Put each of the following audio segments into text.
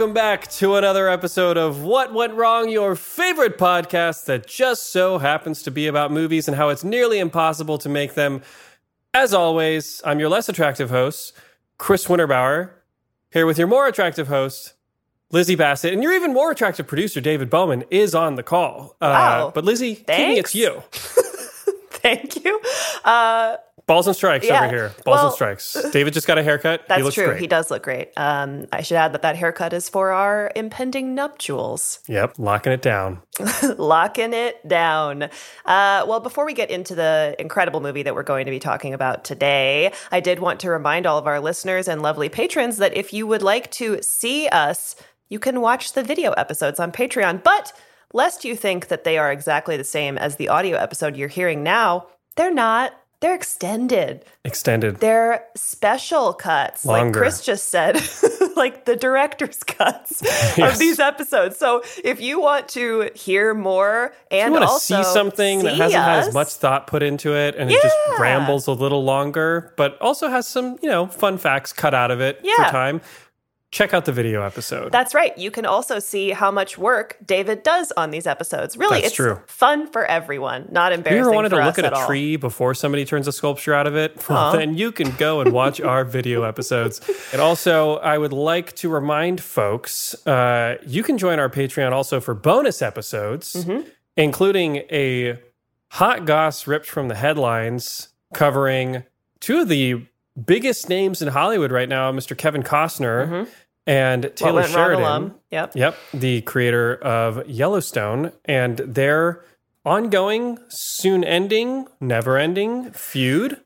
Welcome back to another episode of What Went Wrong, your favorite podcast that just so happens to be about movies and how it's nearly impossible to make them. As always, I'm your less attractive host, Chris Winterbauer, here with your more attractive host, Lizzie Bassett, and your even more attractive producer, David Bowman, is on the call. Uh, Wow. but Lizzie, it's you. Thank you. Uh, Balls and strikes Yeah. over here. Balls and strikes. David just got a haircut. that's he looks true. great. He does look great. Um, I should add that that haircut is for our impending nuptials. Yep, locking it down. Locking it down. Uh, well, before we get into the incredible movie that we're going to be talking about today, I did want to remind all of our listeners and lovely patrons that if you would like to see us, you can watch the video episodes on Patreon. But lest you think that they are exactly the same as the audio episode you're hearing now, they're not. They're extended. Extended. They're special cuts, like Chris just said, like the director's cuts Yes. of these episodes. So if you want to hear more and you want also see something that hasn't had as much thought put into it and it just rambles a little longer, but also has some, you know, fun facts cut out of it Yeah. for time. Check out the video episode. That's right. You can also see how much work David does on these episodes. Really, That's it's true. fun for everyone. Not embarrassing. if you ever wanted to look us at a all. tree before somebody turns a sculpture out of it, well, then you can go and watch our video episodes. And also, I would like to remind folks uh, you can join our Patreon also for bonus episodes, Mm-hmm. including a hot goss ripped from the headlines covering two of the biggest names in Hollywood right now Mr. Kevin Costner and Mm-hmm. What Taylor wrong Sheridan. Yep. Yep, the creator of Yellowstone and their ongoing, soon ending, never ending feud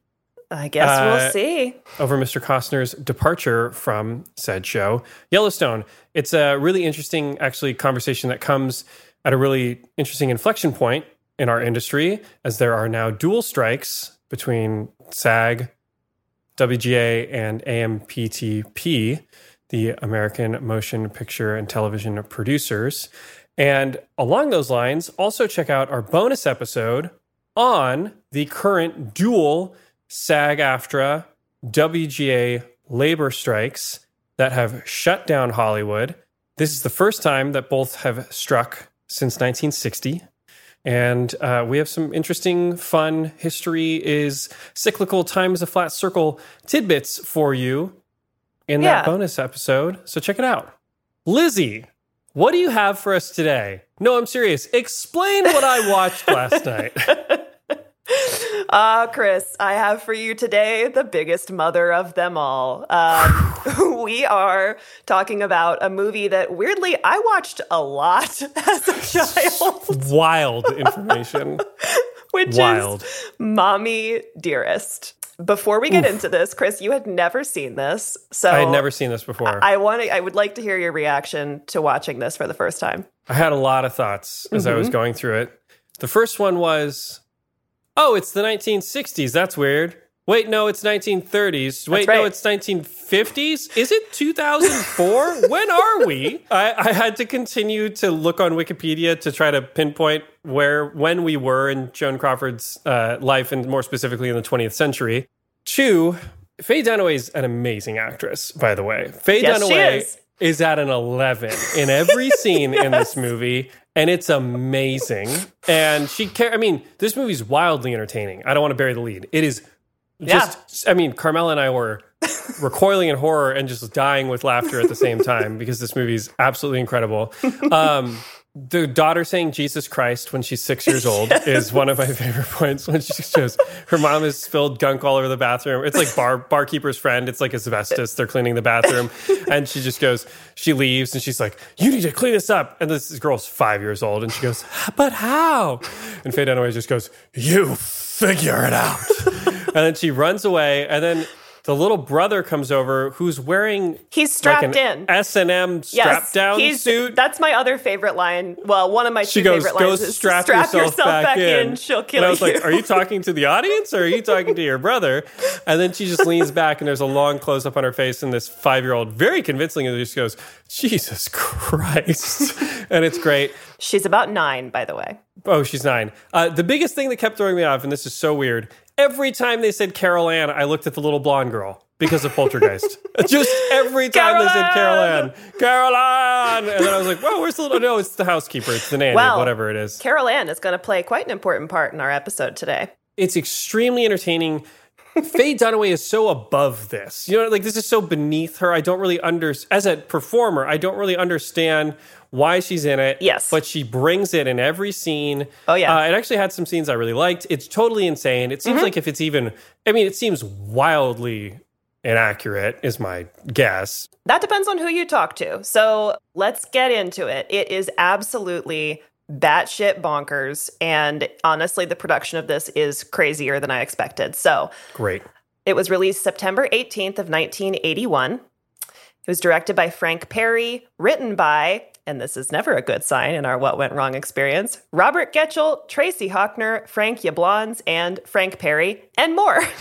I guess Uh, we'll see. over Mr. Costner's departure from said show. Yellowstone, it's a really interesting, actually, conversation that comes at a really interesting inflection point in our industry as there are now dual strikes between SAG, WGA, and AMPTP, the American Motion Picture and Television Producers. And along those lines, also check out our bonus episode on the current dual SAG AFTRA WGA labor strikes that have shut down Hollywood. This is the first time that both have struck since 1960. And uh, we have some interesting, fun history is cyclical, time is a flat circle tidbits for you in that bonus episode. So check it out. Lizzie, what do you have for us today? No, I'm serious. Explain what I watched last night. Ah, Chris, I have for you today the biggest mother of them all. Um, we are talking about a movie that weirdly I watched a lot as a child, Wild information. which Wild. is Mommie Dearest. Before we get into this, Chris, you had never seen this, so I had never seen this before. I, I want to. I would like to hear your reaction to watching this for the first time. I had a lot of thoughts as I was going through it. The first one was, oh, it's the 1960s. That's weird. Wait, no, it's 1930s. Wait, no, it's 1950s. Is it 2004? when are we? I, I had to continue to look on Wikipedia to try to pinpoint where when we were in Joan Crawford's uh, life, and more specifically in the 20th century. Two, Faye Dunaway is an amazing actress, by the way. Faye Yes, Dunaway is. is at an 11 in every scene in this movie, and it's amazing. And she, care. I mean, this movie's wildly entertaining. I don't want to bury the lead. It is just, I mean, Carmela and I were recoiling in horror and just dying with laughter at the same time because this movie's absolutely incredible. Um, the daughter saying Jesus Christ when she's six years old is one of my favorite points when she shows her mom has spilled gunk all over the bathroom. It's like bar barkeeper's friend. It's like asbestos. They're cleaning the bathroom. And she just goes, she leaves and she's like, you need to clean this up. And this girl's five years old and she goes, but how? And Faye Dunaway just goes, you figure it out. and then she runs away and then the little brother comes over who's wearing He's strapped like in. S&M strap down he's, suit. That's my other favorite line. Well, one of my she two goes, favorite lines is strap, strap yourself, back, in. She'll kill and I was you. like, are you talking to the audience or are you talking to your brother? And then she just leans back and there's a long close up on her face and this five year old very convincingly just goes, Jesus Christ. and it's great. She's about nine, by the way. Oh, she's nine. Uh, the biggest thing that kept throwing me off, and this is so weird, every time they said Carol Ann, I looked at the little blonde girl because of Poltergeist. Just every time they said Carol Carol Ann, Carol Ann. And then I was like, "Well, where's the little, no, it's the housekeeper. It's the nanny, Well, whatever it is. Carol Ann is going to play quite an important part in our episode today. it's extremely entertaining. Faye Dunaway is so above this. You know, like this is so beneath her. I don't really under as a performer, I don't really understand why she's in it. Yes. But she brings it in every scene. Oh, yeah. Uh, it actually had some scenes I really liked. It's totally insane. It Mm-hmm. seems like if it's even I mean, it seems wildly inaccurate, is my guess. That depends on who you talk to. So let's get into it. It is absolutely batshit bonkers. And honestly, the production of this is crazier than I expected. So Great. it was released September 18th of 1981. It was directed by Frank Perry, written by, and this is never a good sign in our What Went Wrong experience, Robert Getchell, Tracy Hotchner, Frank Yablans, and Frank Perry, and more.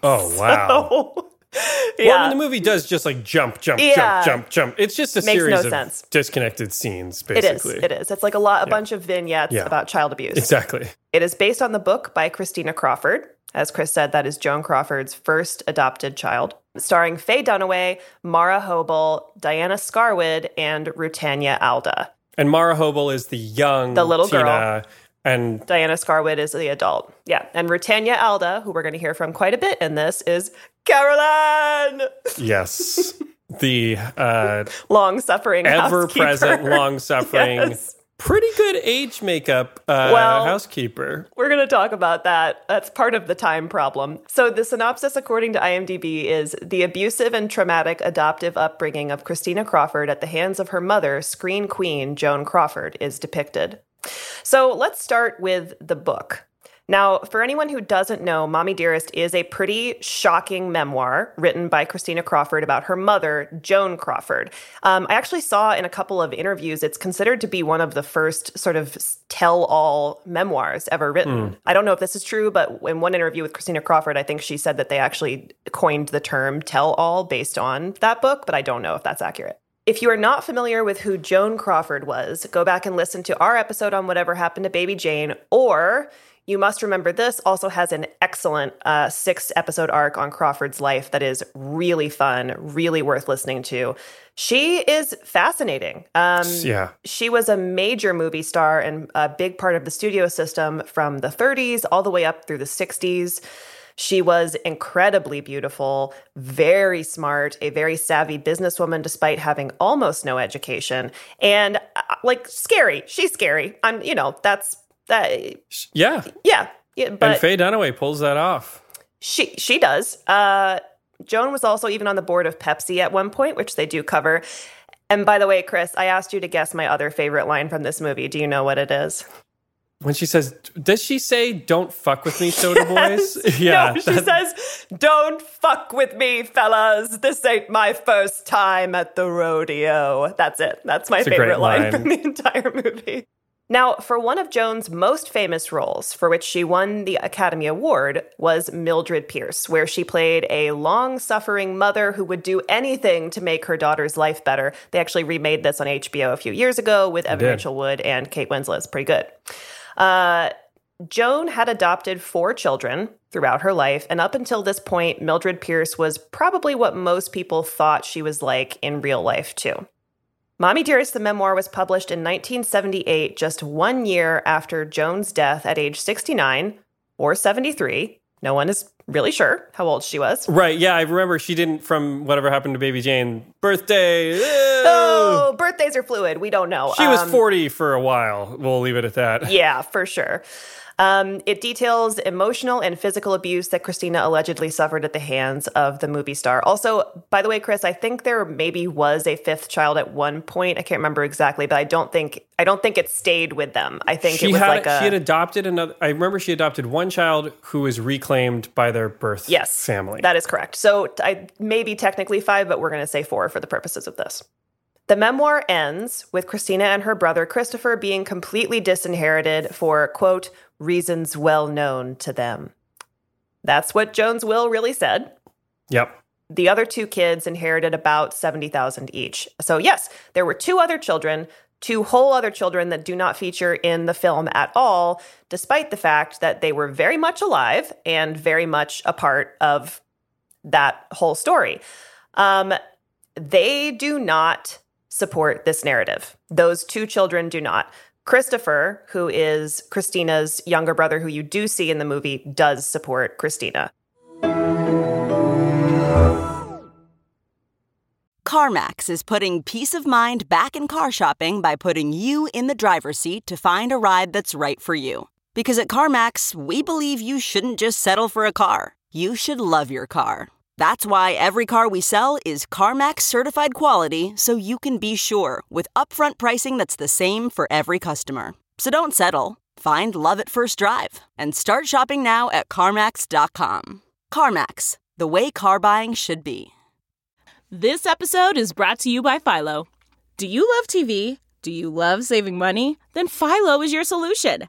Oh wow. Oh, Well, I mean, the movie does just like jump, jump, Yeah. jump, jump, jump. It's just a Makes series no of sense. disconnected scenes, It is. basically. It is. It's like a lot, a bunch of vignettes Yeah. about child abuse. Exactly. It is based on the book by Christina Crawford. As Chris said, that is Joan Crawford's first adopted child, starring Faye Dunaway, Mara Hobel, Diana Scarwid, and Rutanya Alda. And Mara Hobel is the young, The little Tina, girl. and Diana Scarwid is the adult. Yeah. And Rutanya Alda, who we're going to hear from quite a bit in this, is Caroline, yes, the uh, long suffering ever-present, long-suffering, Yes. pretty good age makeup uh, Well- housekeeper. We're going to talk about that. That's part of the time problem. So, the synopsis, according to IMDb, is the abusive and traumatic adoptive upbringing of Christina Crawford at the hands of her mother, screen queen Joan Crawford, is depicted. So, let's start with the book. Now, for anyone who doesn't know, Mommie Dearest is a pretty shocking memoir written by Christina Crawford about her mother, Joan Crawford. Um, I actually saw in a couple of interviews, it's considered to be one of the first sort of tell all memoirs ever written. I don't know if this is true, but in one interview with Christina Crawford, I think she said that they actually coined the term tell all based on that book, but I don't know if that's accurate. If you are not familiar with who Joan Crawford was, go back and listen to our episode on whatever happened to Baby Jane, or you must remember this also has an excellent uh, six episode arc on Crawford's life that is really fun, really worth listening to. She is fascinating. Um, Yeah, she was a major movie star and a big part of the studio system from the 30s all the way up through the 60s. She was incredibly beautiful, very smart, a very savvy businesswoman despite having almost no education, and uh, like scary. She's scary. I'm, you know, that's that. yeah. Yeah, yeah and but Faye Dunaway pulls that off. she she does. Uh, Joan was also even on the board of Pepsi at one point, which they do cover. And by the way, Chris, I asked you to guess my other favorite line from this movie. Do you know what it is? When she says, "Does she say don't fuck with me, soda boys?" Yeah, no, she says, "Don't fuck with me, fellas. This ain't my first time at the rodeo." That's it. That's my a favorite line line. from the entire movie. Now, for one of Joan's most famous roles, for which she won the Academy Award, was Mildred Pierce, where she played a long suffering mother who would do anything to make her daughter's life better. They actually remade this on HBO a few years ago with Evan. Rachel Wood and Kate Winslet. It's pretty good. Uh, Joan had adopted four children. throughout her life. And up until this point, Mildred Pierce was probably what most people thought she was like in real life, too. Mommie Dearest, the memoir, was published in 1978, just one year after Joan's death at age 69 or 73. No one is really sure how old she was. Right. Yeah, I remember she didn't from whatever happened to Baby Jane. Birthday. Oh, birthdays are fluid. We don't know. She was um, 40 for a while. We'll leave it at that. Yeah, for sure. Um, it details emotional and physical abuse that Christina allegedly suffered at the hands of the movie star. Also, by the way, Chris, I think there maybe was a fifth child at one point. I can't remember exactly, but I don't think I don't think it stayed with them. I think she it was had, like a, she had adopted another. I remember she adopted one child who was reclaimed by their birth yes, family. That is correct. So I maybe technically five, but we're going to say four for the purposes of this. The memoir ends with Christina and her brother Christopher being completely disinherited for, quote, reasons well known to them. That's what Joan's will really said. Yep. The other two kids inherited about 70,000 each. So yes, there were two other children, two whole other children that do not feature in the film at all, despite the fact that they were very much alive and very much a part of that whole story. Um, they do not support this narrative. Those two children do not. Christopher, who is Christina's younger brother, who you do see in the movie, does support Christina. CarMax is putting peace of mind back in car shopping by putting you in the driver's seat to find a ride that's right for you. Because at CarMax, we believe you shouldn't just settle for a car, you should love your car. That's why every car we sell is CarMax certified quality so you can be sure with upfront pricing that's the same for every customer. So don't settle. Find love at first drive and start shopping now at CarMax.com. CarMax, the way car buying should be. This episode is brought to you by Philo. Do you love TV? Do you love saving money? Then Philo is your solution.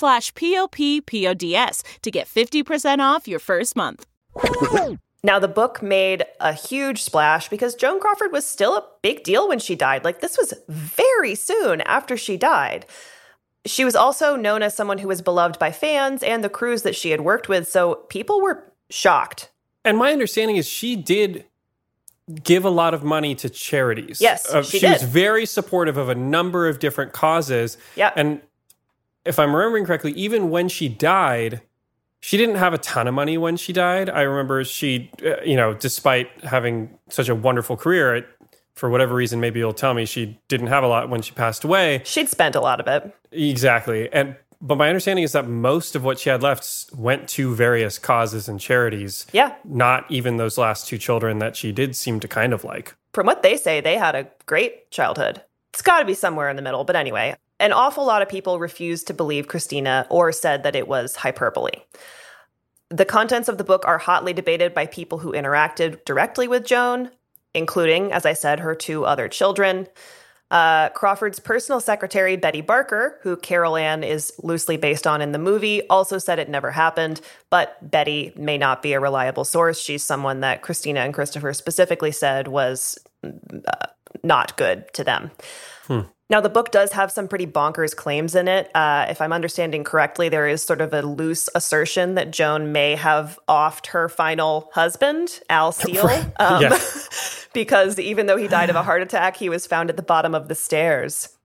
slash p-o-p-p-o-d-s to get 50% off your first month. Now, the book made a huge splash because Joan Crawford was still a big deal when she died. Like, this was very soon after she died. She was also known as someone who was beloved by fans and the crews that she had worked with, so people were shocked and my understanding is she did give a lot of money to charities. Yes, uh, she, she did. was very supportive of a number of different causes. Yeah, and if I'm remembering correctly, even when she died, she didn't have a ton of money when she died. I remember she, uh, you know, despite having such a wonderful career, it, for whatever reason, maybe you'll tell me she didn't have a lot when she passed away. She'd spent a lot of it. Exactly, and but my understanding is that most of what she had left went to various causes and charities. Yeah. Not even those last two children that she did seem to kind of like. From what they say, they had a great childhood. It's got to be somewhere in the middle. But anyway, an awful lot of people refused to believe Christina or said that it was hyperbole. The contents of the book are hotly debated by people who interacted directly with Joan, including, as I said, her two other children. Uh, Crawford's personal secretary, Betty Barker, who Carol Ann is loosely based on in the movie, also said it never happened, but Betty may not be a reliable source. She's someone that Christina and Christopher specifically said was uh, not good to them. Hmm. Now, the book does have some pretty bonkers claims in it. Uh, if I'm understanding correctly, there is sort of a loose assertion that Joan may have offed her final husband, Al Steele. Um, because even though he died of a heart attack, he was found at the bottom of the stairs.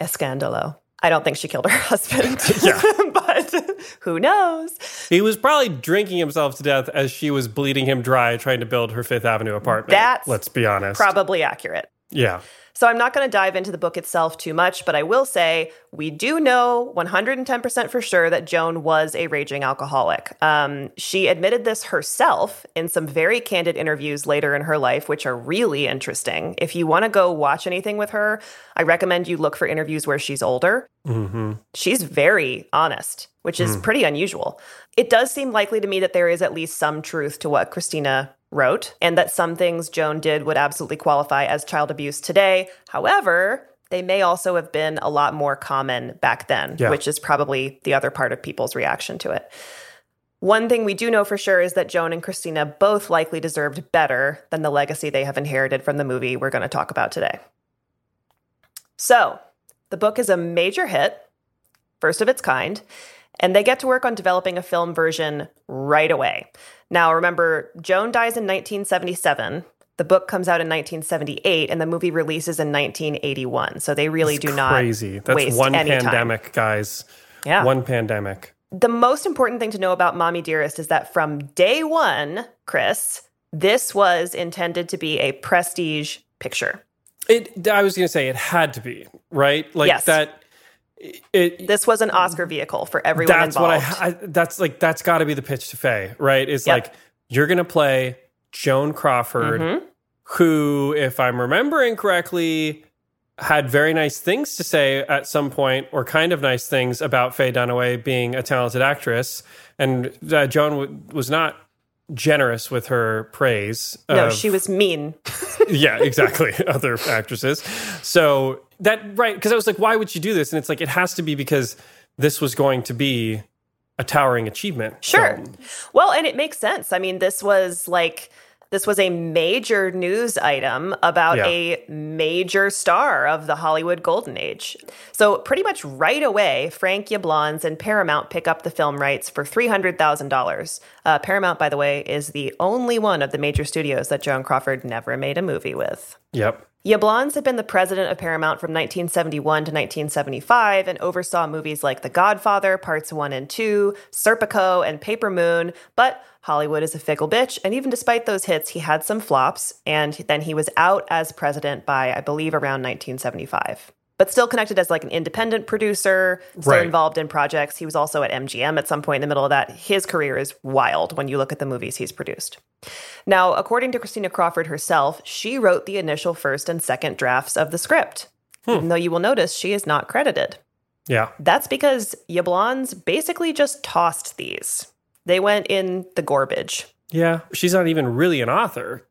Escandalo. I don't think she killed her husband. yeah. but who knows? He was probably drinking himself to death as she was bleeding him dry trying to build her Fifth Avenue apartment. That's let's be honest. Probably accurate. Yeah. So I'm not going to dive into the book itself too much, but I will say we do know 110% for sure that Joan was a raging alcoholic. Um, she admitted this herself in some very candid interviews later in her life, which are really interesting. If you want to go watch anything with her, I recommend you look for interviews where she's older. Mm-hmm. She's very honest, which is pretty unusual. It does seem likely to me that there is at least some truth to what Christina wrote, and that some things Joan did would absolutely qualify as child abuse today. However, they may also have been a lot more common back then, Yeah. which is probably the other part of people's reaction to it. One thing we do know for sure is that Joan and Christina both likely deserved better than the legacy they have inherited from the movie we're going to talk about today. So, the book is a major hit, first of its kind, and they get to work on developing a film version right away. Now, remember, Joan dies in 1977. The book comes out in 1978, and the movie releases in 1981. So they really It's do not crazy. That's one any time. pandemic, guys. Yeah. One pandemic. The most important thing to know about Mommie Dearest is that from day one, Chris, this was intended to be a prestige picture. It. I was going to say it had to be right. Like Yes. that. It. This was an Oscar vehicle for everyone that's involved. what I, I. That's like that's got to be the pitch to Faye, right? It's Yep. like you're going to play Joan Crawford, Mhm. who, if I'm remembering correctly, had very nice things to say at some point, or kind of nice things about Faye Dunaway being a talented actress, and uh, Joan w- was not generous with her praise. No, of- she was mean. yeah, exactly. Other actresses. So that right because I was like, why would you do this? And it's like it has to be because this was going to be a towering achievement. Sure. film. Well, and it makes sense. I mean, this was like this was a major news item about Yeah. a major star of the Hollywood golden age. So pretty much right away, Frank Yablans and Paramount pick up the film rights for three hundred thousand dollars. Uh, Paramount, by the way, is the only one of the major studios that Joan Crawford never made a movie with. Yep. Yablans had been the president of Paramount from 1971 to 1975 and oversaw movies like The Godfather, Parts 1 and 2, Serpico, and Paper Moon. But Hollywood is a fickle bitch, and even despite those hits, he had some flops, and then he was out as president by, I believe, around 1975. But still connected as like an independent producer, still Right. involved in projects. He was also at MGM at some point in the middle of that. His career is wild when you look at the movies he's produced. Now, according to Christina Crawford herself, she wrote the initial first and second drafts of the script. Even though you will notice she is not credited. Yeah. That's because Yablans basically just tossed these. They went in the garbage. Yeah. She's not even really an author.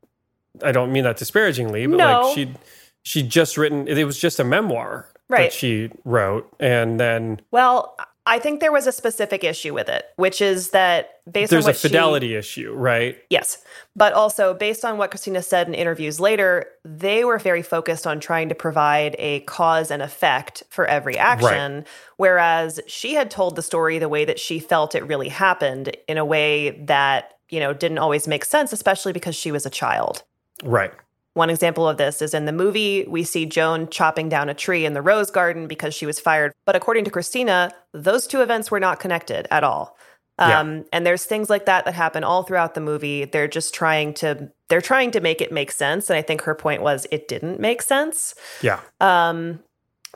I don't mean that disparagingly, but No. like she she just written it was just a memoir Right. that she wrote and then Well, I think there was a specific issue with it, which is that based there's on a what she- fidelity issue, right? Yes. But also, based on what Christina said in interviews later, they were very focused on trying to provide a cause and effect for every action. Whereas she had told the story the way that she felt it really happened in a way that, you know, didn't always make sense, especially because she was a child. Right. One example of this is in the movie, we see Joan chopping down a tree in the rose garden because she was fired. But according to Christina, those two events were not connected at all. Yeah. Um, and there's things like that that happen all throughout the movie. They're just trying to they're trying to make it make sense. And I think her point was it didn't make sense. Yeah. Um,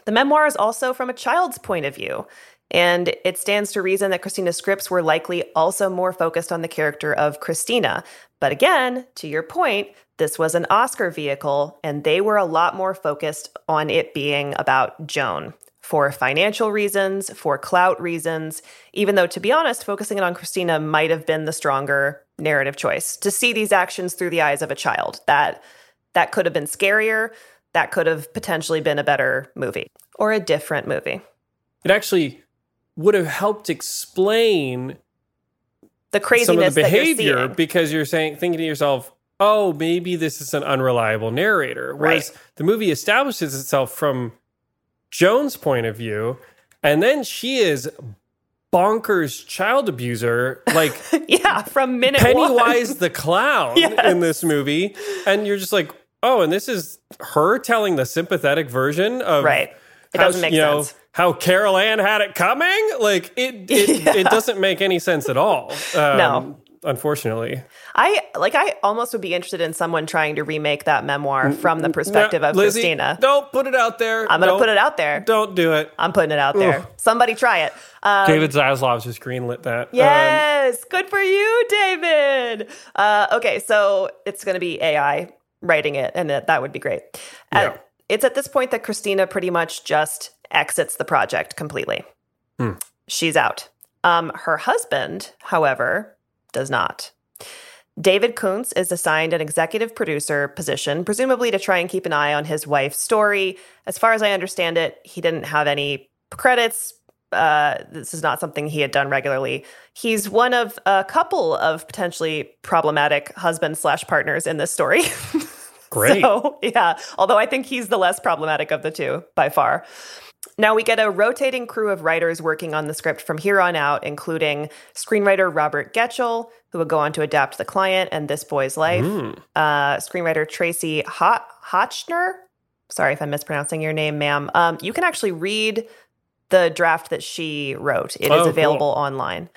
the memoir is also from a child's point of view. And it stands to reason that Christina's scripts were likely also more focused on the character of Christina. But again, to your point, this was an Oscar vehicle, and they were a lot more focused on it being about Joan for financial reasons, for clout reasons, even though, to be honest, focusing it on Christina might have been the stronger narrative choice to see these actions through the eyes of a child. That that could have been scarier. That could have potentially been a better movie or a different movie. It actually would have helped explain The some craziness of the that you're behavior because you're saying thinking to yourself, "Oh, maybe this is an unreliable narrator." Whereas Right. the movie establishes itself from Joan's point of view, and then she is bonkers child abuser, like yeah, from minute Pennywise one. the clown Yes. in this movie, and you're just like, "Oh, and this is her telling the sympathetic version of Right. It doesn't she- make you know, sense. How Carol Ann had it coming. Like it, it, Yeah. it doesn't make any sense at all. Um, No. unfortunately. I like. I almost would be interested in someone trying to remake that memoir from the perspective No, of Lizzie, Christina. Don't put it out there. I'm going to Don't- put it out there. Don't do it. I'm putting it out there. Somebody try it. Um, David Zaslav's just greenlit that. Um, Yes, good for you, David. Uh, okay, so it's going to be AI writing it, and that, that would be great. Yeah. Uh, it's at this point that Christina pretty much just exits the project completely. Hmm. She's out. Um, her husband, however, does not. David Koontz is assigned an executive producer position, presumably to try and keep an eye on his wife's story. As far as I understand it, he didn't have any credits. Uh, this is not something he had done regularly. He's one of a couple of potentially problematic husband slash partners in this story. Great. So, yeah, although I think he's the less problematic of the two by far. Now we get a rotating crew of writers working on the script from here on out, including screenwriter Robert Getchell, who would go on to adapt The Client and This Boy's Life, uh, screenwriter Tracy Ho- Hotchner. Sorry if I'm mispronouncing your name, ma'am. Um, you can actually read the draft that she wrote. It is Oh, cool. available online.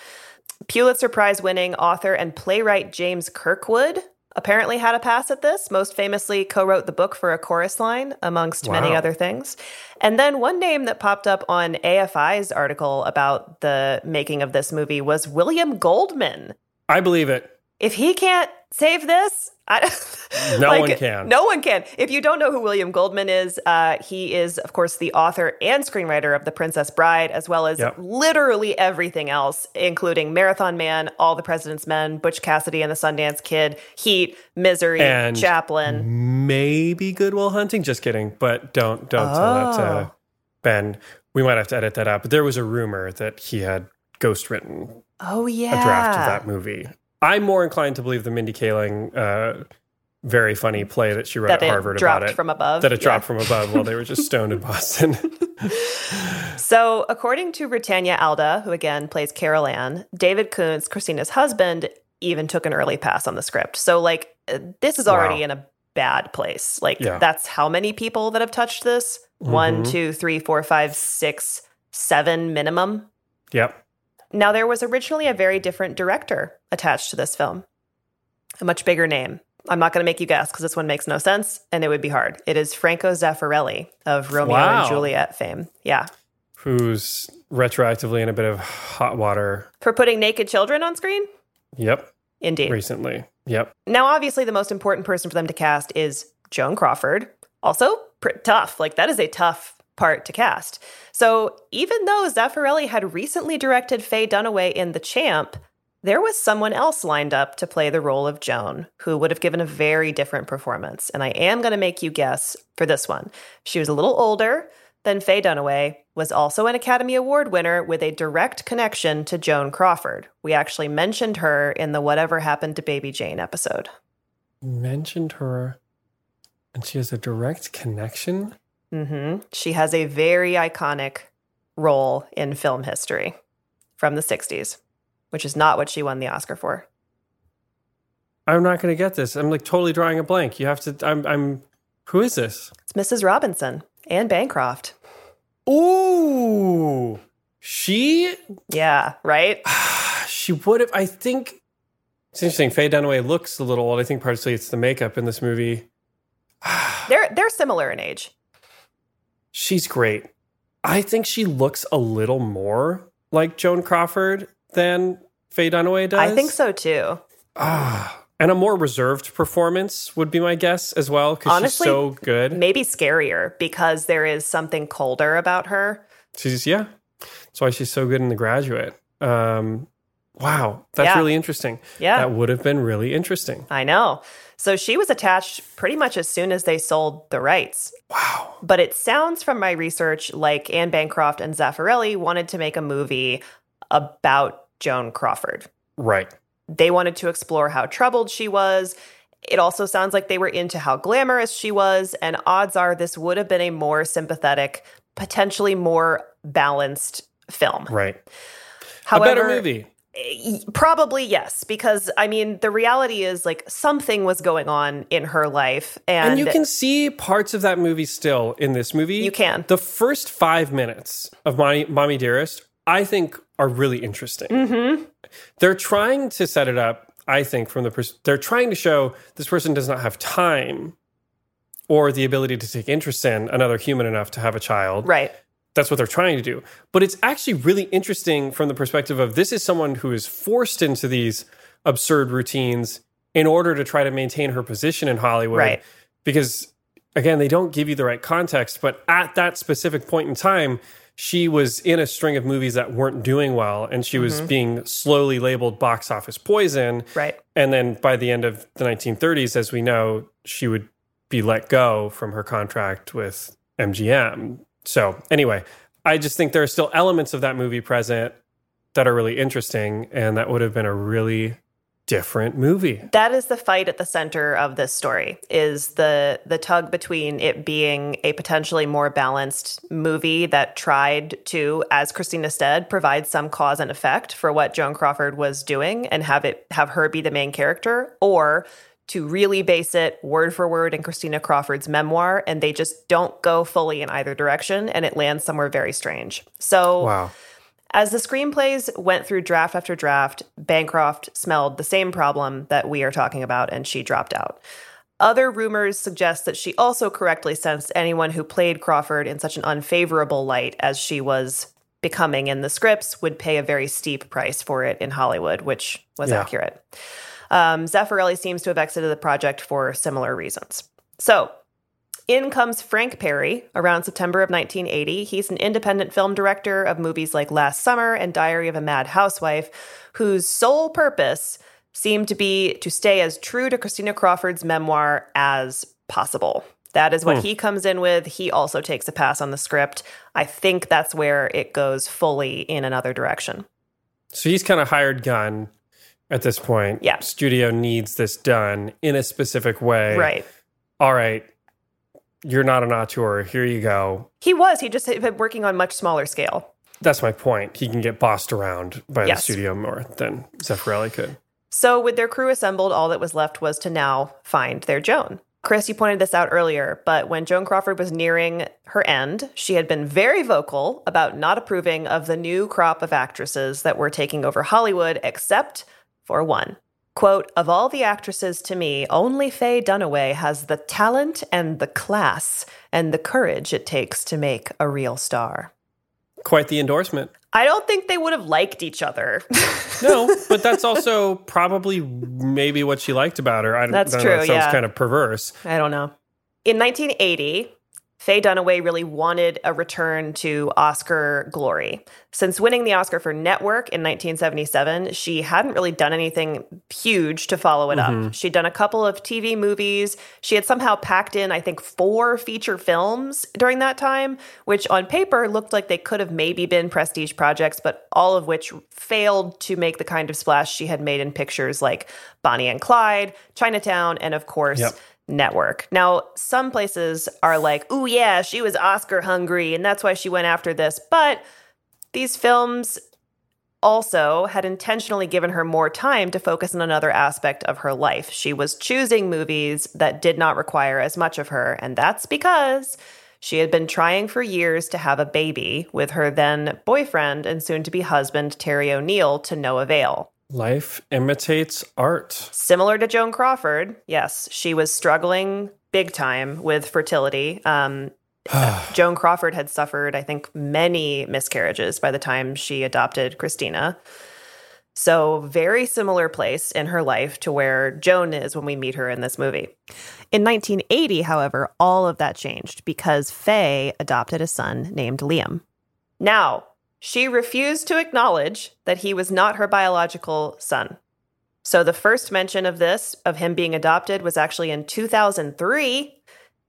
Pulitzer Prize winning author and playwright James Kirkwood apparently had a pass at this, most famously co wrote the book for a chorus line, amongst many other things. And then one name that popped up on AFI's article about the making of this movie was William Goldman. I believe it. If he can't save this, I, No one can. No one can. If you don't know who William Goldman is, uh, he is, of course, the author and screenwriter of The Princess Bride, as well as Yep. literally everything else, including Marathon Man, All the President's Men, Butch Cassidy and the Sundance Kid, Heat, Misery, And Chaplin. Maybe Goodwill Hunting. Just kidding. But don't don't tell that to Oh. Ben. We might have to edit that out. But there was a rumor that he had ghost written Oh, yeah. a draft of that movie. I'm more inclined to believe the Mindy Kaling uh, very funny play that she wrote That at Harvard dropped about it. Dropped from above. That it Yeah. dropped from above while they were just stoned in Boston. So, according to Rutanya Alda, who again plays Carol Ann, David Koontz, Christina's husband, even took an early pass on the script. So, like, uh, this is already Wow. in a bad place. Like, Yeah. that's how many people that have touched this? One, Mhm. two, three, four, five, six, seven minimum. yep. Now, there was originally a very different director attached to this film, a much bigger name. I'm not going to make you guess because this one makes no sense and it would be hard. It is Franco Zeffirelli of Romeo Wow. and Juliet fame. Yeah. Who's retroactively in a bit of hot water. For putting naked children on screen? Yep. Indeed. Recently. Yep. Now, obviously, the most important person for them to cast is Joan Crawford. Also, pr- tough. Like, that is a tough part to cast. So, even though Zeffirelli had recently directed Faye Dunaway in The Champ, there was someone else lined up to play the role of Joan who would have given a very different performance. And I am going to make you guess for this one. She was a little older than Faye Dunaway, was also an Academy Award winner with a direct connection to Joan Crawford. We actually mentioned her in the Whatever Happened to Baby Jane episode. Mentioned her and she has a direct connection. Hmm She has a very iconic role in film history from the 60s, which is not what she won the Oscar for. I'm not going to get this. I'm like totally drawing a blank. You have to. I'm. I'm. Who is this? It's Mrs. Robinson Anne Bancroft. Ooh, she. Yeah, right? She would have. I think it's interesting. Faye Dunaway looks a little old. I think partially it's the makeup in this movie. They're they're similar in age. She's great. I think she looks a little more like Joan Crawford than Faye Dunaway does. I think so too. Ah, and a more reserved performance would be my guess as well because she's so good. Maybe scarier because there is something colder about her. She's yeah. That's why she's so good in The Graduate. Um, wow, that's Yeah. really interesting. Yeah. that would have been really interesting. I know. So she was attached pretty much as soon as they sold the rights. Wow. But it sounds from my research like Anne Bancroft and Zeffirelli wanted to make a movie about Joan Crawford. Right. They wanted to explore how troubled she was. It also sounds like they were into how glamorous she was. And odds are this would have been a more sympathetic, potentially more balanced film. Right. However, a better movie. Y- Probably yes, because I mean, the reality is like something was going on in her life, and, And, you can see parts of that movie still in this movie. You can. The first five minutes of Mommy, Mommie Dearest, I think, are really interesting. Mhm. They're trying to set it up. I think, from the pers- they're trying to show this person does not have time or the ability to take interest in another human enough to have a child. Right. That's what they're trying to do. But it's actually really interesting from the perspective of this is someone who is forced into these absurd routines in order to try to maintain her position in Hollywood. Right. Because again, they don't give you the right context, but at that specific point in time, she was in a string of movies that weren't doing well and she was mm-hmm. being slowly labeled box office poison. Right. And then by the end of the 1930s, as we know, she would be let go from her contract with MGM. So, anyway, I just think there are still elements of that movie present that are really interesting, and that would have been a really different movie. That is the fight at the center of this story is the the tug between it being a potentially more balanced movie that tried to as Christina said provide some cause and effect for what Joan Crawford was doing and have it have her be the main character or to really base it word for word in Christina Crawford's memoir and they just don't go fully in either direction and it lands somewhere very strange. So Wow. as the screenplays went through draft after draft, Bancroft smelled the same problem that we are talking about, and she dropped out. Other rumors suggest that she also correctly sensed anyone who played Crawford in such an unfavorable light as she was becoming in the scripts would pay a very steep price for it in Hollywood, which was Yeah. accurate. Um, Zeffirelli seems to have exited the project for similar reasons. So, in comes Frank Perry around September of 1980. He's an independent film director of movies like Last Summer and Diary of a Mad Housewife, whose sole purpose seemed to be to stay as true to Christina Crawford's memoir as possible. That is what he comes in with. He also takes a pass on the script. I think that's where it goes fully in another direction. So he's kind of hired gun at this point. Yeah. Studio needs this done in a specific way. Right. All right. You're not an auteur. Here you go. He was. He just had been working on much smaller scale. That's my point. He can get bossed around by Yes. the studio more than Zeffirelli could. So, with their crew assembled, all that was left was to now find their Joan. Chris, you pointed this out earlier, but when Joan Crawford was nearing her end, she had been very vocal about not approving of the new crop of actresses that were taking over Hollywood, except for one. Quote, of all the actresses to me, only Faye Dunaway has the talent and the class and the courage it takes to make a real star. Quite the endorsement. I don't think they would have liked each other. No, but that's also probably maybe what she liked about her. I don't, That's I know, true, That sounds yeah. kind of perverse. I don't know. In 1980, Faye Dunaway really wanted a return to Oscar glory. Since winning the Oscar for Network in 1977, she hadn't really done anything huge to follow it up. Mm-hmm. She'd done a couple of TV movies. She had somehow packed in, I think, four feature films during that time, which on paper looked like they could have maybe been prestige projects, but all of which failed to make the kind of splash she had made in pictures like Bonnie and Clyde, Chinatown, and of course, Yep. Network. Now, some places are like, "Oh yeah, she was Oscar hungry and that's why she went after this." But these films also had intentionally given her more time to focus on another aspect of her life. She was choosing movies that did not require as much of her, and that's because she had been trying for years to have a baby with her then boyfriend and soon to be husband, Terry O'Neill, to no avail. Life imitates art. Similar to Joan Crawford, yes, she was struggling big time with fertility. Um, Joan Crawford had suffered, I think, many miscarriages by the time she adopted Christina. So, very similar place in her life to where Joan is when we meet her in this movie. In 1980, however, all of that changed because Faye adopted a son named Liam. Now, she refused to acknowledge that he was not her biological son. So the first mention of this, of him being adopted, was actually in 2003.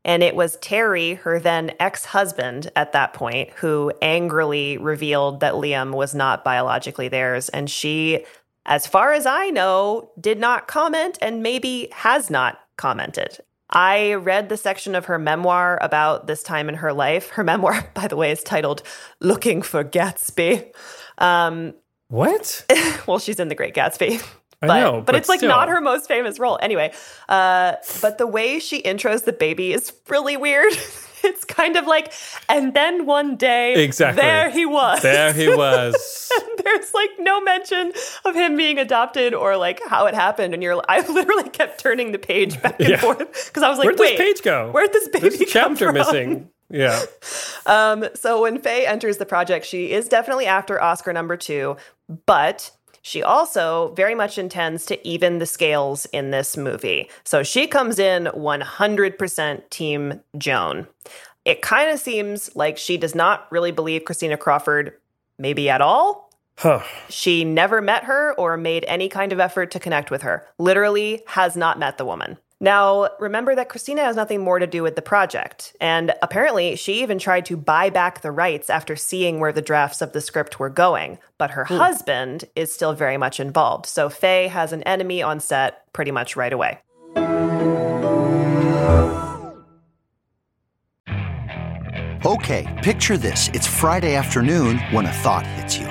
And it was Terry, her then ex husband at that point, who angrily revealed that Liam was not biologically theirs. And she, as far as I know, did not comment and maybe has not commented. I read the section of her memoir about this time in her life. Her memoir, by the way, is titled Looking for Gatsby. Um, What? well, she's in The Great Gatsby. I But, know, but, but it's like still. not her most famous role. Anyway, uh, but the way she intros the baby is really weird. it's kind of like, and then one day, Exactly. there he was. There he was. there's like no mention of him being adopted or like how it happened. And you're, I literally kept turning the page back and Yeah. forth because I was like, Where'd this page go? Where'd this baby There's a chapter from? missing. Yeah. Um, so when Faye enters the project, she is definitely after Oscar number two, but she also very much intends to even the scales in this movie. So she comes in 100% Team Joan. It kind of seems like she does not really believe Christina Crawford, maybe at all. Huh. She never met her or made any kind of effort to connect with her. Literally has not met the woman. Now, remember that Christina has nothing more to do with the project. And apparently, she even tried to buy back the rights after seeing where the drafts of the script were going. But her hmm. husband is still very much involved. So Faye has an enemy on set pretty much right away. Okay, picture this. It's Friday afternoon when a thought hits you.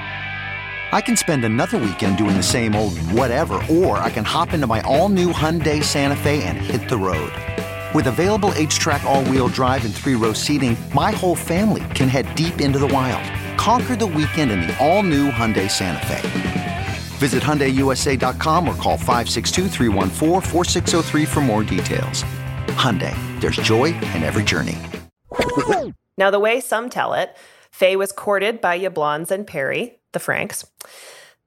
I can spend another weekend doing the same old whatever, or I can hop into my all new Hyundai Santa Fe and hit the road. With available HTRAC, all wheel drive, and three row seating, my whole family can head deep into the wild. Conquer the weekend in the all new Hyundai Santa Fe. Visit HyundaiUSA.com or call 562-314-4603 for more details. Hyundai, there's joy in every journey. Now, the way some tell it, Faye was courted by Yablans and Perry, the Franks.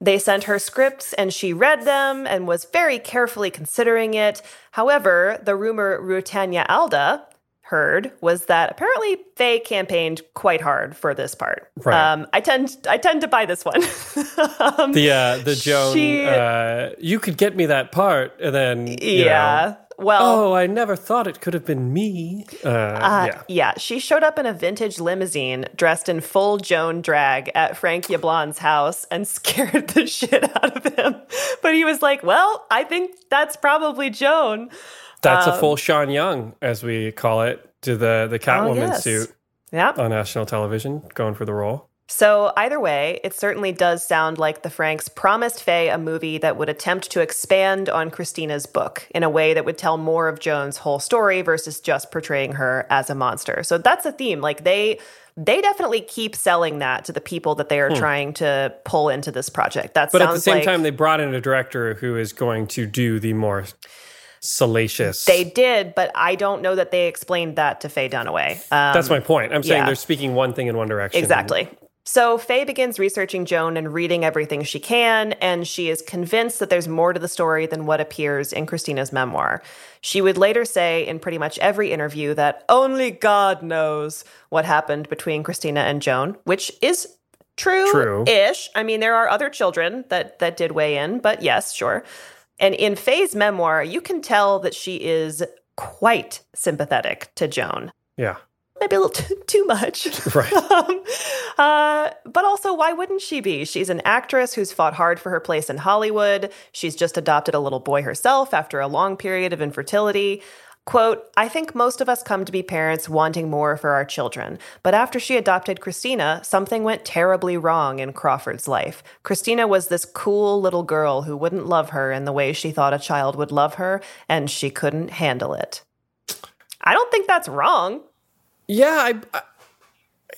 They sent her scripts and she read them and was very carefully considering it. However, the rumor Rutanya Alda heard was that apparently Faye campaigned quite hard for this part. Right. Um, I tend I tend to buy this one. um, The uh, the Joan. She- uh, you could get me that part, and then you yeah. Well, oh, I never thought it could have been me. Uh, Uh, yeah. yeah. she showed up in a vintage limousine dressed in full Joan drag at Frank Yablans' house and scared the shit out of him. But he was like, Well, I think that's probably Joan. That's um, a full Sean Young, as we call it, to the the Catwoman Oh, yes. suit Yeah. on national television, going for the role. So, either way, it certainly does sound like the Franks promised Faye a movie that would attempt to expand on Christina's book in a way that would tell more of Joan's whole story versus just portraying her as a monster. So, that's a theme. Like, they. They definitely keep selling that to the people that they are trying to pull into this project. That Hmm. But at the same like time, they brought in a director who is going to do the more salacious. they did, but I don't know that they explained that to Faye Dunaway. Um, That's my point. I'm saying yeah. they're speaking one thing in one direction. Exactly. So Faye begins researching Joan and reading everything she can, and she is convinced that there's more to the story than what appears in Christina's memoir. She would later say in pretty much every interview that only God knows what happened between Christina and Joan, which is true ish. I mean, there are other children that that did weigh in, but yes, sure. And in Faye's memoir, you can tell that she is quite sympathetic to Joan Yeah. Maybe a little too, too much. Right. um, uh, but also, why wouldn't she be? She's an actress who's fought hard for her place in Hollywood. She's just adopted a little boy herself after a long period of infertility. Quote, I think most of us come to be parents wanting more for our children. But after she adopted Christina, something went terribly wrong in Crawford's life. Christina was this cool little girl who wouldn't love her in the way she thought a child would love her, and she couldn't handle it. I don't think that's wrong. Yeah, I,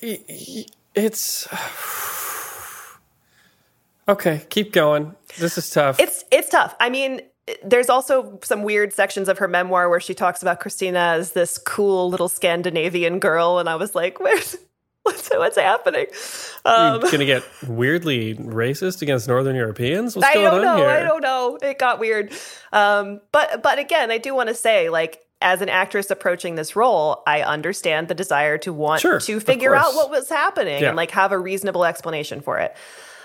I it's okay. Keep going. This is tough. It's it's tough. I mean, there's also some weird sections of her memoir where she talks about Christina as this cool little Scandinavian girl, and I was like, "Where's what's what's happening?" Um, You're gonna get weirdly racist against Northern Europeans. What's I going don't on know. here? I don't know. It got weird. Um, but but again, I do want to say, like, as an actress approaching this role, I understand the desire to want Sure, to figure out what was happening Yeah. and like have a reasonable explanation for it.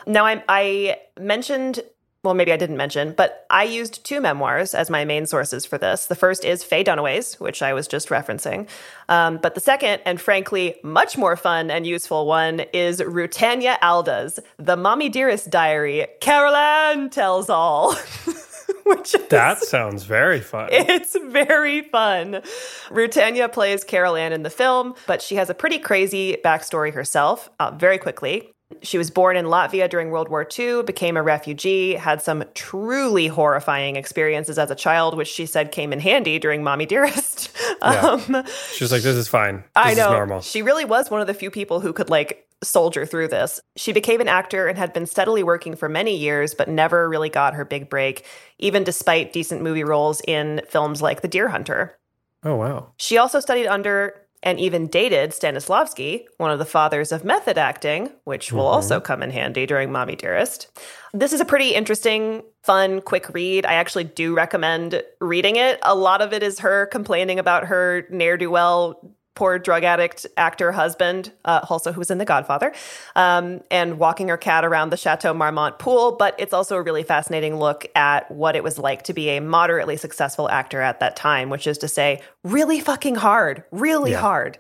Now, I, I mentioned well, maybe I didn't mention, but I used two memoirs as my main sources for this. The first is Faye Dunaway's, which I was just referencing. Um, but the second, and frankly, much more fun and useful one, is Rutanya Alda's The Mommie Dearest Diary Carol Ann Tells All. Which is, That sounds very fun. it's very fun. Rutanya plays Carol Ann in the film, but she has a pretty crazy backstory herself. Uh, very quickly, she was born in Latvia during World War II, became a refugee, had some truly horrifying experiences as a child, which she said came in handy during Mommie Dearest. Yeah. Um, She was like, "This is fine. This I is know. normal." She really was one of the few people who could like soldier through this. She became an actor and had been steadily working for many years, but never really got her big break, even despite decent movie roles in films like The Deer Hunter. Oh wow. She also studied under and even dated Stanislavski, one of the fathers of method acting, which will mm-hmm. also come in handy during Mommie Dearest. This is a pretty interesting, fun, quick read. I actually do recommend reading it. A lot of it is her complaining about her ne'er do well, poor drug addict actor husband, uh, also who was in The Godfather, um, and walking her cat around the Chateau Marmont pool. But it's also a really fascinating look at what it was like to be a moderately successful actor at that time, which is to say, really fucking hard, really Yeah. hard.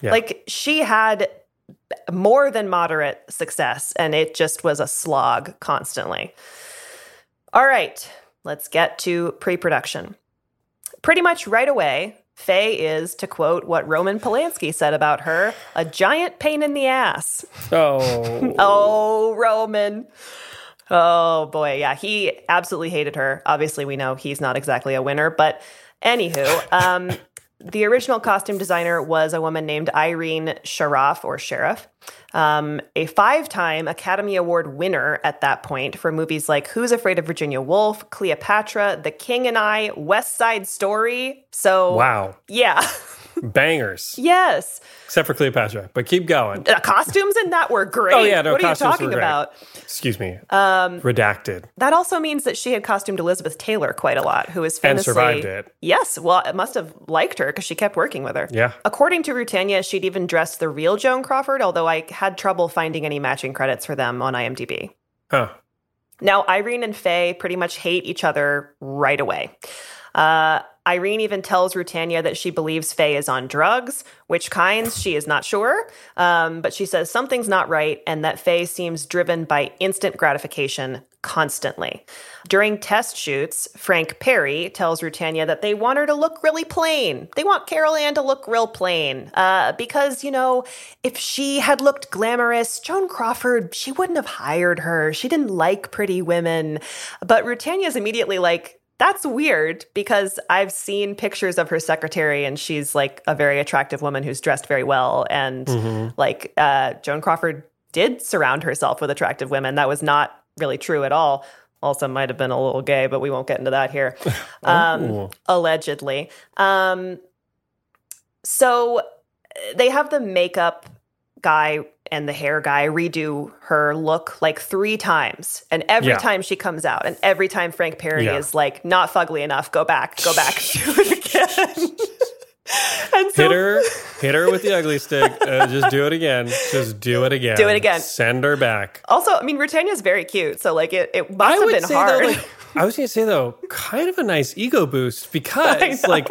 Yeah. Like she had more than moderate success, and it just was a slog constantly. All right, let's get to pre production. Pretty much right away, Faye is, to quote what Roman Polanski said about her, a giant pain in the ass. Oh. Oh, Roman. Oh boy, yeah, he absolutely hated her. Obviously, we know he's not exactly a winner, but anywho, um, the original costume designer was a woman named Irene Sharaff or Sheriff, um, a five-time Academy Award winner at that point for movies like Who's Afraid of Virginia Woolf, Cleopatra, The King and I, West Side Story. So wow. yeah, Bangers. yes, Except for Cleopatra. But keep going. the costumes in that were great. Oh, yeah, no, what are you talking about? Excuse me. Um, Redacted. That also means that she had costumed Elizabeth Taylor quite a lot, who is And famously survived it. Yes, well, it must have liked her because she kept working with her. Yeah. According to Rutanya, she'd even dressed the real Joan Crawford, although I had trouble finding any matching credits for them on IMDb. Huh. Now, Irene and Faye pretty much hate each other right away. Uh, Irene even tells Rutanya that she believes Faye is on drugs, which kinds she is not sure. Um, but she says something's not right and that Faye seems driven by instant gratification constantly. During test shoots, Frank Perry tells Rutanya that they want her to look really plain. They want Carol Ann to look real plain. Uh, because, you know, if she had looked glamorous, Joan Crawford, she wouldn't have hired her. She didn't like pretty women. But Rutanya's immediately like, that's weird because I've seen pictures of her secretary and she's like a very attractive woman who's dressed very well. And like uh, Joan Crawford did surround herself with attractive women. That was not really true at all. Also, might have been a little gay, but we won't get into that here. Um, Ooh. allegedly. Um, so they have the makeup guy and the hair guy redo her look like three times. And every Yeah. time she comes out, and every time Frank Perry Yeah. is like, not fugly enough, go back, go back, do it again. and so Hit her, hit her with the ugly stick. Uh, just do it again. Just do it again. Do it again. Send her back. also, I mean, Rutanya's very cute. So like it, it must I have been hard. though, like, I was gonna say though, kind of a nice ego boost because like.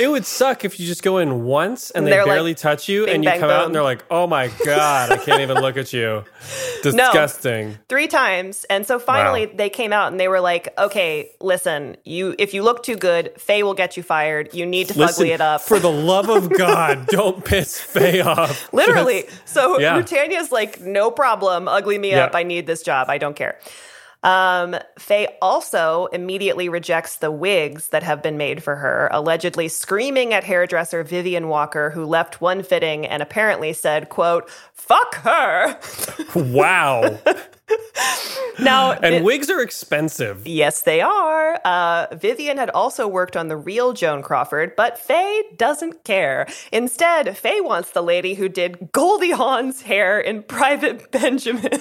It would suck if you just go in once and they They're like, barely touch you bing, and you bang, come out and they're like, oh my god, I can't even look at you. Disgusting. three times and so finally Wow. they came out and they were like okay listen you if you look too good faye will get you fired you need to Listen, fugly it up for the love of God, don't piss Faye off. literally so Yeah. Rutanya's like no problem ugly me Yeah. up i need this job i don't care um, Faye also immediately rejects the wigs that have been made for her, allegedly screaming at hairdresser Vivian Walker, who left one fitting and apparently said, quote, fuck her. Wow. Now, And it- wigs are expensive. Yes, they are. Uh, Vivian had also worked on the real Joan Crawford, but Faye doesn't care. Instead, Faye wants the lady who did Goldie Hawn's hair in Private Benjamin.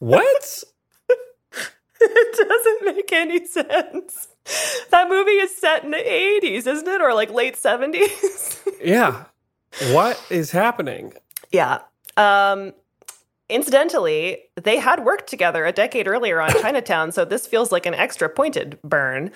What? it doesn't make any sense. That movie is set in the 80s, isn't it? Or like late 70s? Yeah. What is happening? Yeah. Um, incidentally, they had worked together a decade earlier on Chinatown, so this feels like an extra pointed burn.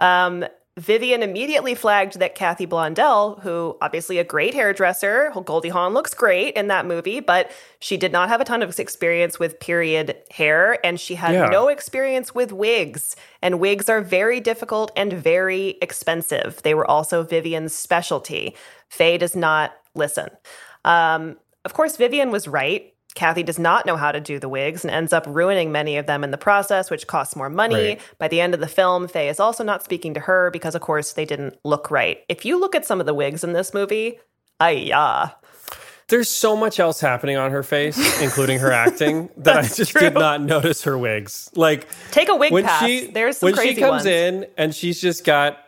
Um, Vivian immediately flagged that Kathy Blondell, who obviously a great hairdresser, Goldie Hawn looks great in that movie, but she did not have a ton of experience with period hair and she had Yeah. no experience with wigs. And wigs are very difficult and very expensive. They were also Vivian's specialty. Faye does not listen. Um, of course, Vivian was right. Kathy does not know how to do the wigs and ends up ruining many of them in the process, which costs more money. Right. By the end of the film, Faye is also not speaking to her because, of course, they didn't look right. If you look at some of the wigs in this movie, ayah. There's so much else happening on her face, including her acting, that I just true. did not notice her wigs. Like Take a wig when pass. she There's some when crazy she comes ones. in and she's just got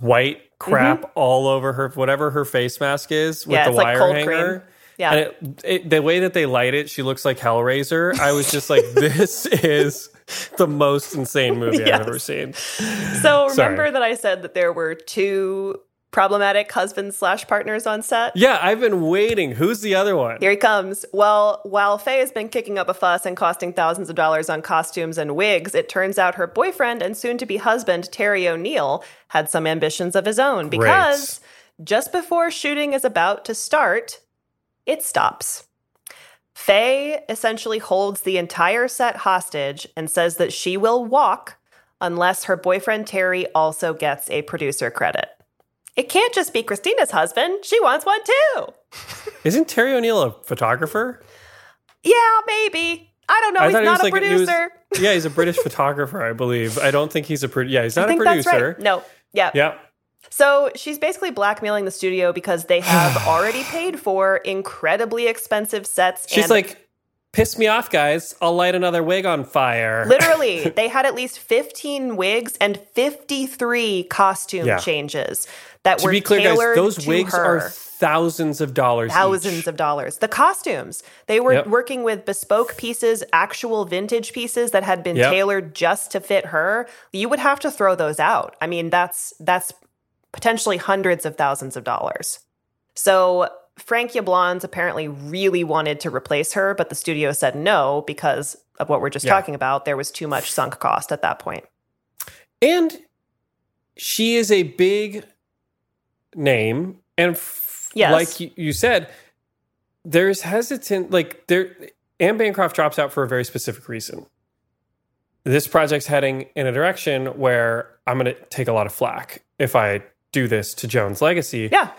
white crap Mm-hmm. all over her whatever her face mask is with Yeah, the it's like wire cold hanger. cream. Yeah. And it, it, the way that they light it, she looks like Hellraiser. I was just like, this is the most insane movie Yes. I've ever seen. So Sorry. remember that I said that there were two problematic husbands slash partners on set? Yeah, I've been waiting. Who's the other one? Here he comes. Well, while Faye has been kicking up a fuss and costing thousands of dollars on costumes and wigs, it turns out her boyfriend and soon to be husband, Terry O'Neill, had some ambitions of his own because just before shooting is about to start, it stops. Faye essentially holds the entire set hostage and says that she will walk unless her boyfriend Terry also gets a producer credit. It can't just be Christina's husband. She wants one too. Isn't Terry O'Neill a photographer? Yeah, maybe. I don't know. He's thought he not was a like he was- producer. yeah, he's a British photographer, I believe. I don't think he's a pro- yeah, he's not I think a that's producer. right. No. Yeah. Yeah. So she's basically blackmailing the studio because they have already paid for incredibly expensive sets. She's and like, piss me off, guys. I'll light another wig on fire. literally, they had at least 15 wigs and 53 costume Yeah. changes that to were be clear, guys, those wigs her. are thousands of dollars. thousands each. of dollars. The costumes, they were Yep. working with bespoke pieces, actual vintage pieces that had been Yep. tailored just to fit her. You would have to throw those out. I mean, that's that's potentially hundreds of thousands of dollars. So Frank Yablans apparently really wanted to replace her, but the studio said no because of what we're just Yeah. talking about. There was too much sunk cost at that point. And she is a big name. And f- Yes. like you, you said, there's hesitant, like, there, Anne Bancroft drops out for a very specific reason. This project's heading in a direction where I'm going to take a lot of flack if I do this to Joan's legacy. Yeah.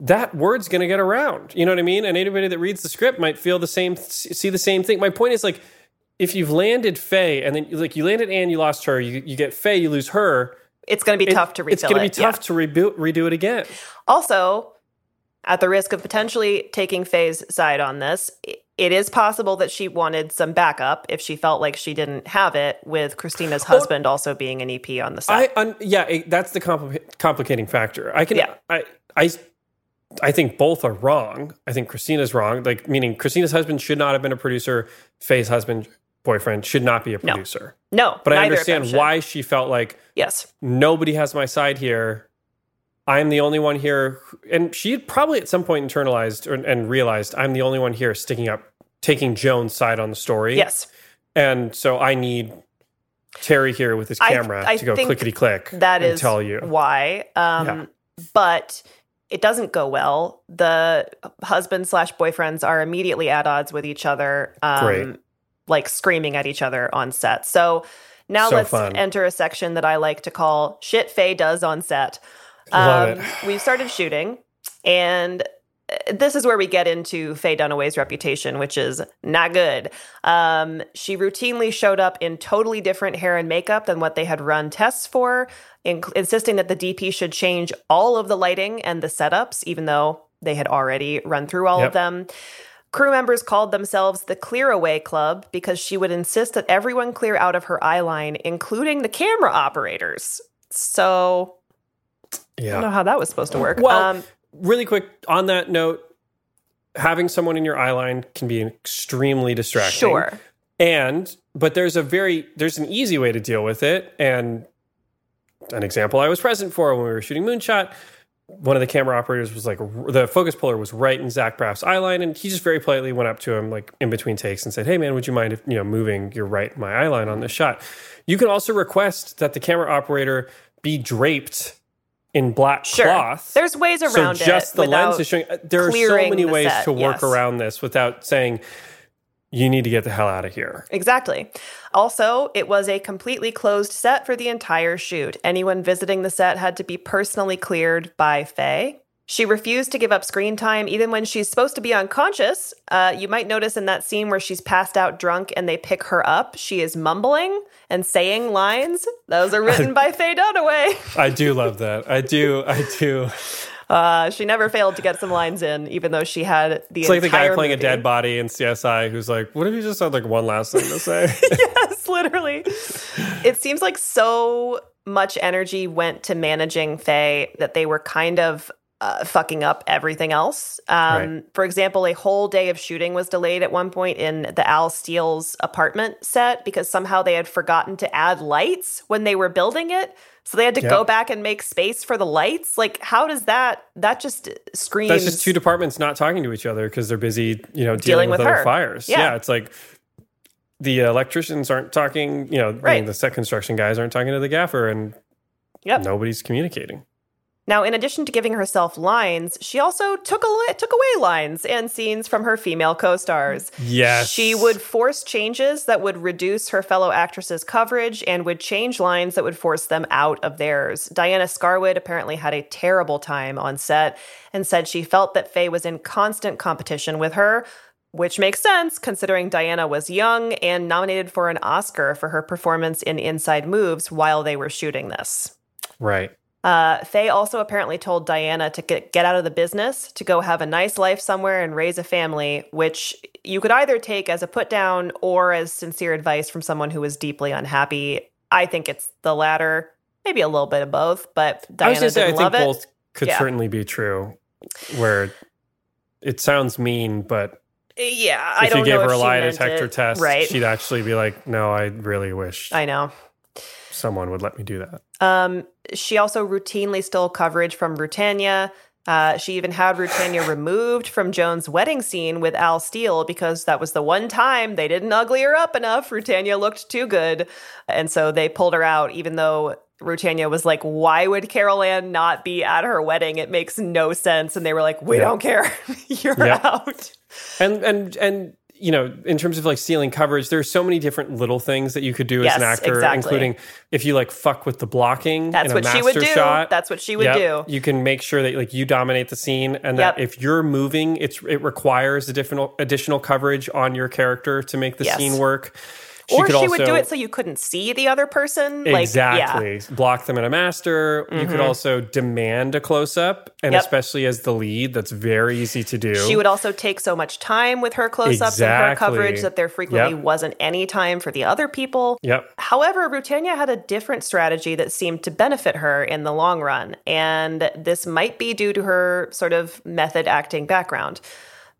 that word's going to get around. You know what I mean? And anybody that reads the script might feel the same, see the same thing. My point is like, if you've landed Faye and then like you landed Anne, you lost her. You, you get Faye, you lose her. It's going to be it- tough to refill It's going to be it. Yeah. tough to rebuild, redo it again. Also, at the risk of potentially taking Faye's side on this, it is possible that she wanted some backup if she felt like she didn't have it, with Christina's husband also being an EP on the set. I un, yeah, it, that's the compli- complicating factor. I can Yeah. I I I think both are wrong. I think Christina's wrong. Like meaning Christina's husband should not have been a producer. Faye's husband boyfriend should not be a producer. no, But I neither of them understand why she felt like Yes. nobody has my side here. I'm the only one here. And she had probably at some point internalized or, and realized I'm the only one here sticking up, taking Joan's side on the story. Yes. And so I need Terry here with his camera I to go clickety click That and is tell you. why. Um, Yeah. But it doesn't go well. The husband slash boyfriends are immediately at odds with each other, um, like screaming at each other on set. So now So let's fun. enter a section that I like to call "Shit Faye Does on Set." Um, we started shooting, and uh, this is where we get into Faye Dunaway's reputation, which is not good. Um, she routinely showed up in totally different hair and makeup than what they had run tests for, inc- insisting that the DP should change all of the lighting and the setups, even though they had already run through all Yep. of them. Crew members called themselves the Clear Away Club because she would insist that everyone clear out of her eye line, including the camera operators. So I don't know how that was supposed to work. Well, um, really quick on that note, having someone in your eye line can be extremely distracting. sure. And but there's a very there's an easy way to deal with it. And an example I was present for when we were shooting Moonshot, one of the camera operators was like, the focus puller was right in Zach Braff's eye line, and he just very politely went up to him, like in between takes, and said, "Hey, man, would you mind if you know moving your right my eye line on this shot?" You can also request that the camera operator be draped in black Sure. cloth. There's ways around so just it the lens is showing. uh, There are so many ways set, to work yes. around this without saying you need to get the hell out of here. Exactly. Also, it was a completely closed set for the entire shoot. Anyone visiting the set had to be personally cleared by Faye. She refused to give up screen time even when she's supposed to be unconscious. Uh, you might notice in that scene where she's passed out drunk and they pick her up, she is mumbling and saying lines. Those are written by Faye Dunaway. I do love that. I do. I do. Uh, she never failed to get some lines in, even though she had the It's like the guy playing a dead body in CSI who's like, "What if you just had like one last thing to say?" yes, literally. It seems like so much energy went to managing Faye that they were kind of uh, fucking up everything else. Um, Right. For example, a whole day of shooting was delayed at one point in the Al Steele's apartment set because somehow they had forgotten to add lights when they were building it. So they had to Yeah. go back and make space for the lights. Like, how does that? That just screams. That's just two departments not talking to each other because they're busy, you know, dealing, Dealing with, with other her. fires. Yeah. it's like the electricians aren't talking, you know, I mean, Right. the set construction guys aren't talking to the gaffer, and Yep. nobody's communicating. Now, in addition to giving herself lines, she also took a, took away lines and scenes from her female co-stars. Yes, She would force changes that would reduce her fellow actresses' coverage and would change lines that would force them out of theirs. Diana Scarwid apparently had a terrible time on set and said she felt that Faye was in constant competition with her, which makes sense considering Diana was young and nominated for an Oscar for her performance in Inside Moves while they were shooting this. right. Uh, Faye also apparently told Diana to get, get out of the business, to go have a nice life somewhere and raise a family, which you could either take as a put down or as sincere advice from someone who was deeply unhappy. I think it's the latter, maybe a little bit of both, but I was Diana gonna say, I didn't think love it. both could Yeah. certainly be true. Where it sounds mean, but Yeah, I if don't you gave know her a lie detector it. test, right? she'd actually be like, "No, I really wish I know. Someone would let me do that." Um, she also routinely stole coverage from Rutanya. Uh, she even had Rutanya removed from Joan's wedding scene with Al Steele because that was the one time they didn't ugly her up enough. Rutanya looked too good. And so they pulled her out, even though Rutanya was like, Why would Carol Ann not be at her wedding? It makes no sense. And they were like, We Yeah. don't care. You're Yeah. out. and and and you know in terms of like stealing coverage there's so many different little things that you could do as an actor exactly. including if you like fuck with the blocking That's what she would do. shot That's what she would Yep, do. you can make sure that like you dominate the scene and that Yep. if you're moving it's it requires additional additional coverage on your character to make the Yes. scene work or could she would do it so you couldn't see the other person. Like, Exactly. yeah. Block them in a master. You could Mhm. also demand a close up. And Yep. especially as the lead, that's very easy to do. She would also take so much time with her close ups and her coverage that there frequently Yep. wasn't any time for the other people. Yep. However, Rutanya had a different strategy that seemed to benefit her in the long run, and this might be due to her sort of method acting background.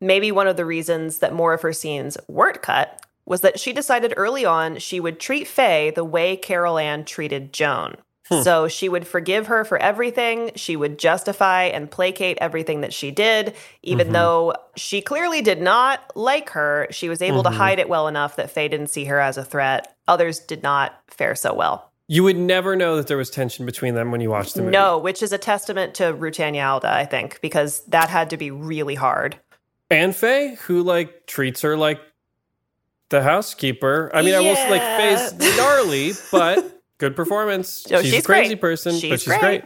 Maybe one of the reasons that more of her scenes weren't cut was that she decided early on she would treat Faye the way Carol Ann treated Joan. Hmm. So she would forgive her for everything. She would justify and placate everything that she did, even mm-hmm. though she clearly did not like her. She was able to mm-hmm. hide it well enough that Faye didn't see her as a threat. Others did not fare so well. You would never know that there was tension between them when you watched the movie. No, which is a testament to Rutanya Alda, I think, because that had to be really hard. And Faye, who like treats her like the housekeeper. I mean, I will say, like Yeah. Faye's gnarly, but good performance. Oh, she's, she's a crazy great. person, but She's she's great. great.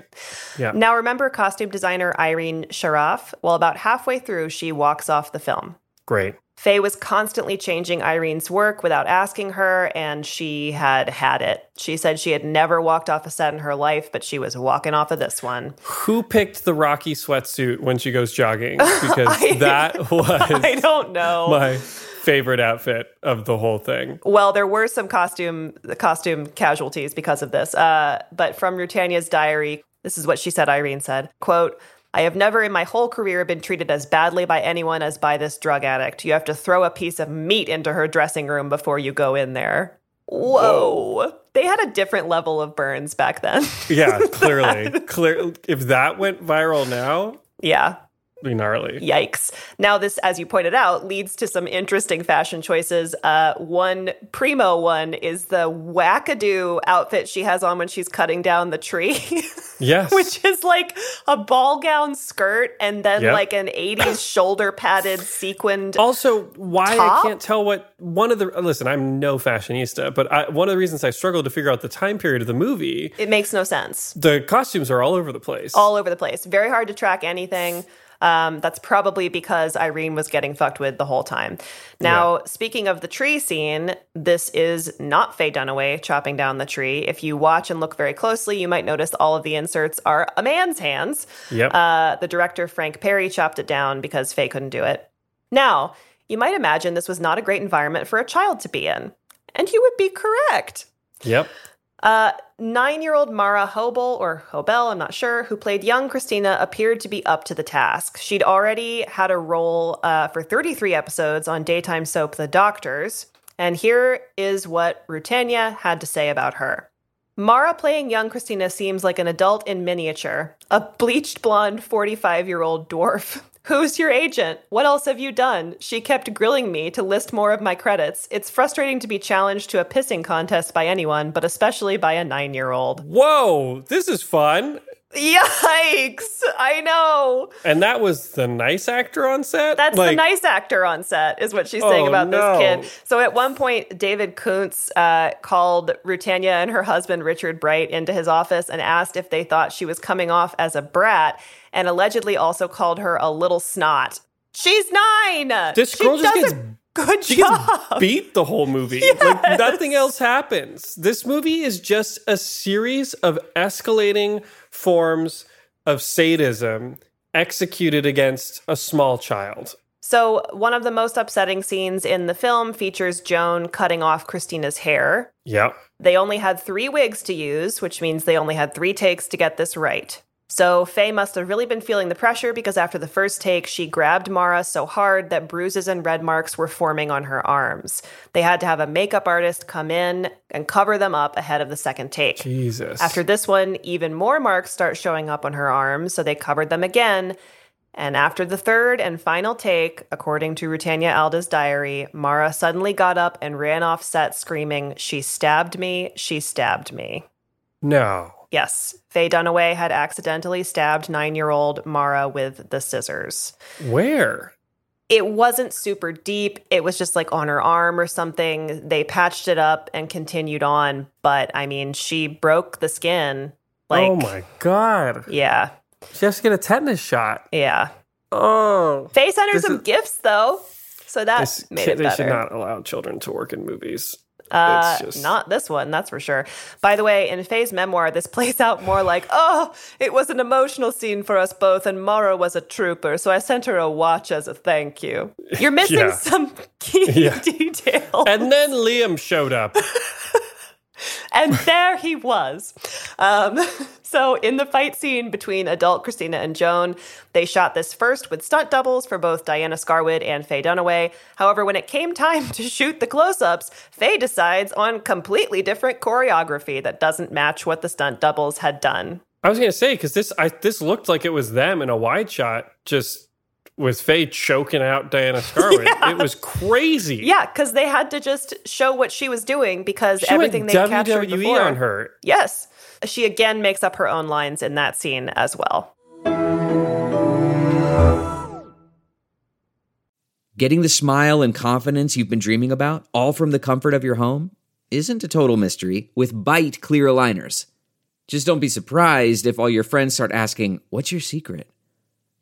Yeah. Now, remember costume designer Irene Sharaff? Well, about halfway through, she walks off the film. Great. Faye was constantly changing Irene's work without asking her, and she had had it. She said she had never walked off a set in her life, but she was walking off of this one. Who picked the Rocky sweatsuit when she goes jogging? Because I- that was I don't know. my favorite outfit of the whole thing. Well, there were some costume costume casualties because of this. Uh, but from Rutanya's diary, this is what she said. Irene said, "quote." I have never in my whole career been treated as badly by anyone as by this drug addict. You have to throw a piece of meat into her dressing room before you go in there. Whoa. they had a different level of burns back then. Yeah, clearly. Clear if that went viral now, yeah. Gnarly. Yikes. Now, this, as you pointed out, leads to some interesting fashion choices. Uh, one primo one is the wackadoo outfit she has on when she's cutting down the tree. Yes. Which is like a ball gown skirt and then Yep. like an 80s shoulder padded sequined. Also, why Top? I can't tell what one of the listen. I'm no fashionista, but I, one of the reasons I struggled to figure out the time period of the movie, It makes no sense. the costumes are all over the place. All over the place. Very hard to track anything. Um, that's probably because Irene was getting fucked with the whole time. Now, speaking of the tree scene, this is not Faye Dunaway chopping down the tree. If you watch and look very closely, you might notice all of the inserts are a man's hands. Yep. Uh, the director, Frank Perry, chopped it down because Faye couldn't do it. Now, you might imagine this was not a great environment for a child to be in. And you would be correct. yep. Uh, Nine year old Mara Hobel, or Hobel, I'm not sure, who played young Christina, appeared to be up to the task. She'd already had a role uh, for 33 episodes on daytime soap The Doctors. And here is what Rutanya had to say about her. Mara playing young Christina seems like an adult in miniature, a bleached blonde 45 year old dwarf. Who's your agent? What else have you done? She kept grilling me to list more of my credits. It's frustrating to be challenged to a pissing contest by anyone, but especially by a nine year old. Whoa, this is fun. Yikes! I know. And that was the nice actor on set. That's the nice actor on set, is what she's saying Oh, about no. this kid. So at one point, David Koontz uh, called Rutanya and her husband, Richard Bright, into his office and asked if they thought she was coming off as a brat and allegedly also called her a little snot. She's nine. This She girl just gets- good She job. gets beat the whole movie. Like nothing else happens. This movie is just a series of escalating forms of sadism executed against a small child. So, one of the most upsetting scenes in the film features Joan cutting off Christina's hair. Yep. They only had three wigs to use, which means they only had three takes to get this right. So, Faye must have really been feeling the pressure because after the first take, she grabbed Mara so hard that bruises and red marks were forming on her arms. They had to have a makeup artist come in and cover them up ahead of the second take. Jesus. After this one, even more marks start showing up on her arms, so they covered them again. And after the third and final take, according to Rutanya Alda's diary, Mara suddenly got up and ran off set screaming, She stabbed me, she stabbed me. No. Yes, Faye Dunaway had accidentally stabbed nine year old Mara with the scissors. Where? It wasn't super deep. It was just like on her arm or something. They patched it up and continued on. But I mean, she broke the skin. Like, oh my god. Yeah, She has to get a tetanus shot. yeah. Oh. Faye sent her some is- gifts though, so that made kid- it they should not allow children to work in movies. Uh, just not this one, that's for sure. By the way, in Faye's memoir, this plays out more like, oh, it was an emotional scene for us both, and Mara was a trooper, so I sent her a watch as a thank you. You're missing Yeah. some key Yeah. details. And then Liam showed up. and there he was. Um, so, in the fight scene between adult Christina and Joan, they shot this first with stunt doubles for both Diana Scarwid and Faye Dunaway. However, when it came time to shoot the close ups, Faye decides on completely different choreography that doesn't match what the stunt doubles had done. I was gonna say because this this looked like it was them in a wide shot, just with Faye choking out Diana Scarwid. Yeah. It was crazy. Yeah, because they had to just show what she was doing because she everything went they captured before. on her. Yes. She again makes up her own lines in that scene as well. Getting the smile and confidence you've been dreaming about, all from the comfort of your home, isn't a total mystery with Byte Clear Aligners. Just don't be surprised if all your friends start asking, What's your secret?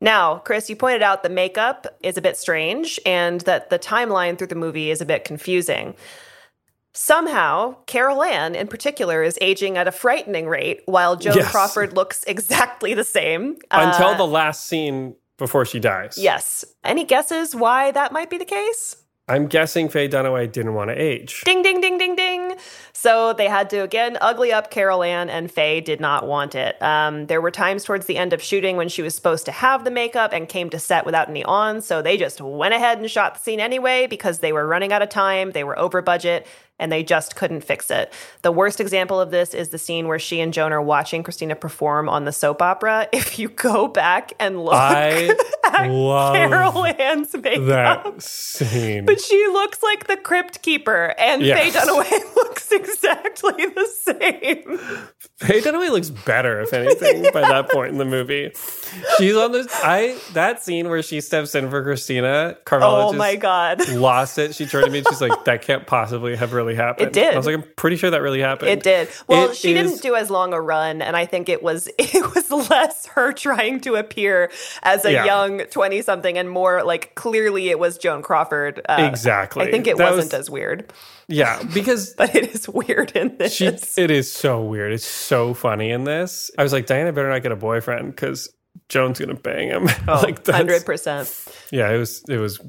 Now, Chris, you pointed out the makeup is a bit strange and that the timeline through the movie is a bit confusing. Somehow, Carol Ann in particular is aging at a frightening rate, while Joan Yes. Crawford looks exactly the same. Until Uh, the last scene before she dies. Yes. Any guesses why that might be the case? I'm guessing Faye Dunaway didn't want to age. Ding, ding, ding, ding, ding. So they had to again ugly up Carol Ann, and Faye did not want it. Um, there were times towards the end of shooting when she was supposed to have the makeup and came to set without any on. So they just went ahead and shot the scene anyway because they were running out of time, they were over budget, and they just couldn't fix it. The worst example of this is the scene where she and Joan are watching Christina perform on the soap opera. If you go back and look I at Carol Ann's makeup. that scene. But she looks like the crypt keeper, and Yes. Faye Dunaway looks exactly the same. Faye Dunaway looks better, if anything, by that point in the movie. She's on this. I that scene where she steps in for Christina. Carmela Oh just my God. lost it. She turned to me. and She's like, "That can't possibly have really happened." It did. I was like, "I'm pretty sure that really happened." It did. Well, It she is- didn't do as long a run, and I think it was it was less her trying to appear as a Yeah. young twenty something, and more like clearly it was Joan Crawford. Uh, Exactly. I think it That wasn't was- as weird, Yeah, because but it is weird in this. she, it is so weird. It's so funny in this. I was like, Diana better not get a boyfriend because Joan's gonna bang him. Oh, like hundred percent. Yeah, it was. It was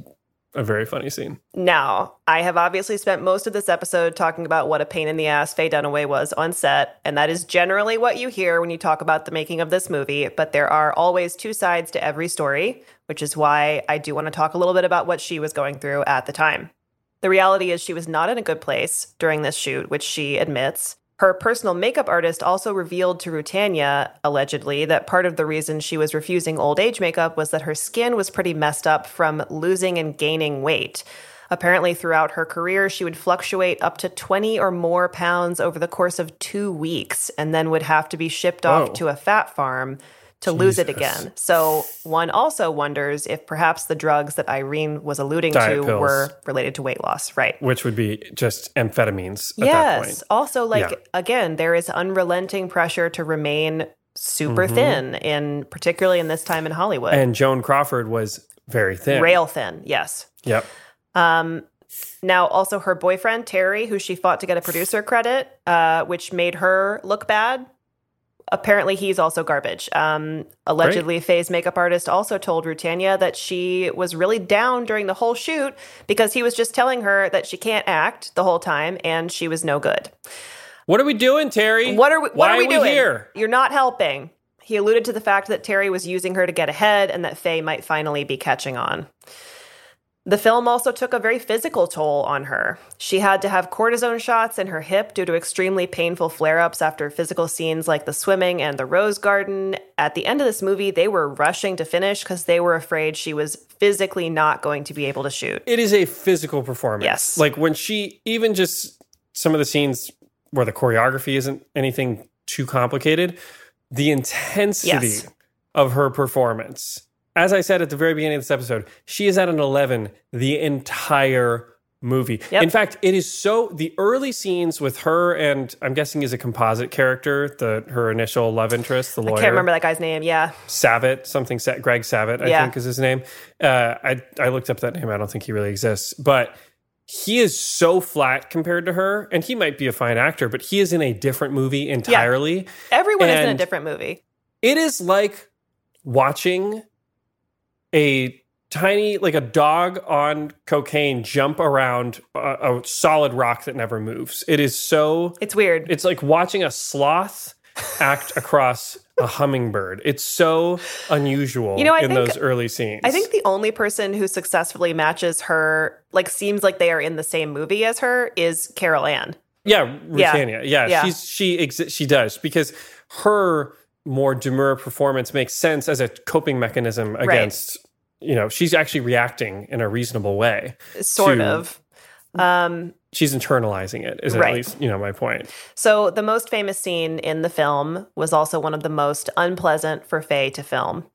a very funny scene. Now, I have obviously spent most of this episode talking about what a pain in the ass Faye Dunaway was on set, and that is generally what you hear when you talk about the making of this movie. But there are always two sides to every story, which is why I do want to talk a little bit about what she was going through at the time. The reality is, she was not in a good place during this shoot, which she admits. Her personal makeup artist also revealed to Rutanya, allegedly, that part of the reason she was refusing old age makeup was that her skin was pretty messed up from losing and gaining weight. Apparently, throughout her career, she would fluctuate up to 20 or more pounds over the course of two weeks and then would have to be shipped off Whoa. to a fat farm to lose it again. So, one also wonders if perhaps the drugs that Irene was alluding Diet to pills. were related to weight loss, right? Which would be just amphetamines at that point. Yes. Also, like, Yeah. again, there is unrelenting pressure to remain super Mhm. thin, in particularly in this time in Hollywood. And Joan Crawford was very thin. Rail thin, yes. Yep. Um, now, also her boyfriend Terry, who she fought to get a producer credit, uh, which made her look bad. Apparently, he's also garbage. Um, allegedly, Faye's makeup artist also told Rutanya that she was really down during the whole shoot because he was just telling her that she can't act the whole time and she was no good. What are we doing, Terry? What are we? What Why are we doing here? You're not helping. He alluded to the fact that Terry was using her to get ahead and that Faye might finally be catching on. The film also took a very physical toll on her. She had to have cortisone shots in her hip due to extremely painful flare ups after physical scenes like the swimming and the rose garden. At the end of this movie, they were rushing to finish because they were afraid she was physically not going to be able to shoot. It is a physical performance. Yes. Like when she, even just some of the scenes where the choreography isn't anything too complicated, the intensity Yes. of her performance. As I said at the very beginning of this episode, she is at an 11 the entire movie. Yep. In fact, it is so the early scenes with her and I'm guessing is a composite character, the her initial love interest, the lawyer. I can't remember that guy's name. Yeah. Savitt, something Greg Savitt, I Yeah. think is his name. Uh, I I looked up that name. I don't think he really exists, but he is so flat compared to her, and he might be a fine actor, but he is in a different movie entirely. Everyone is in a different movie. It is like watching a tiny, like a dog on cocaine, jump around a, a solid rock that never moves. It is so. It's weird. It's like watching a sloth act across a hummingbird. It's so unusual You know, I in think- those early scenes. I think the only person who successfully matches her, like seems like they are in the same movie as her, is Carol Ann. yeah, Yeah. Rutanya. Yeah, Yeah. she's she exi- she does because her more demure performance makes sense as a coping mechanism against. You know, she's actually reacting in a reasonable way. Sort to- of. Um, She's internalizing it, is Right. at least, you know, my point. So, the most famous scene in the film was also one of the most unpleasant for Faye to film.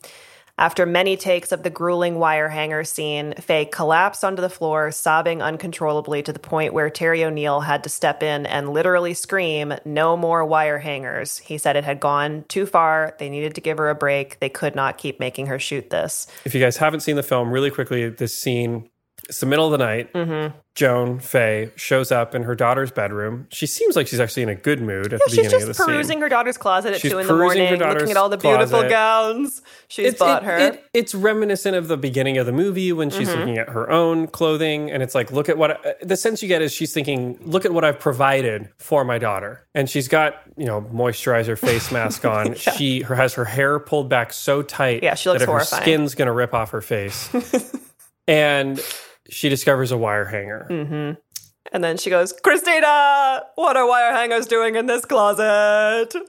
After many takes of the grueling wire hanger scene, Faye collapsed onto the floor, sobbing uncontrollably to the point where Terry O'Neill had to step in and literally scream, No more wire hangers. He said it had gone too far. They needed to give her a break. They could not keep making her shoot this. If you guys haven't seen the film, really quickly, this scene, it's the middle of the night. Mm-hmm. Joan Faye shows up in her daughter's bedroom. She seems like she's actually in a good mood at Yeah, the she's beginning of just the perusing scene. her daughter's closet at She's 2 in the morning, looking at all the beautiful closet. gowns she's It's- bought it- her. it- it's reminiscent of the beginning of the movie when she's Mhm. looking at her own clothing, and it's like, look at what uh, the sense you get is she's thinking, look at what I've provided for my daughter, and she's got you know moisturizer, face mask on. She her has her hair pulled back so tight, Yeah, she looks that horrifying. her skin's gonna rip off her face, and she discovers a wire hanger. hmm And then she goes, Christina, what are wire hangers doing in this closet?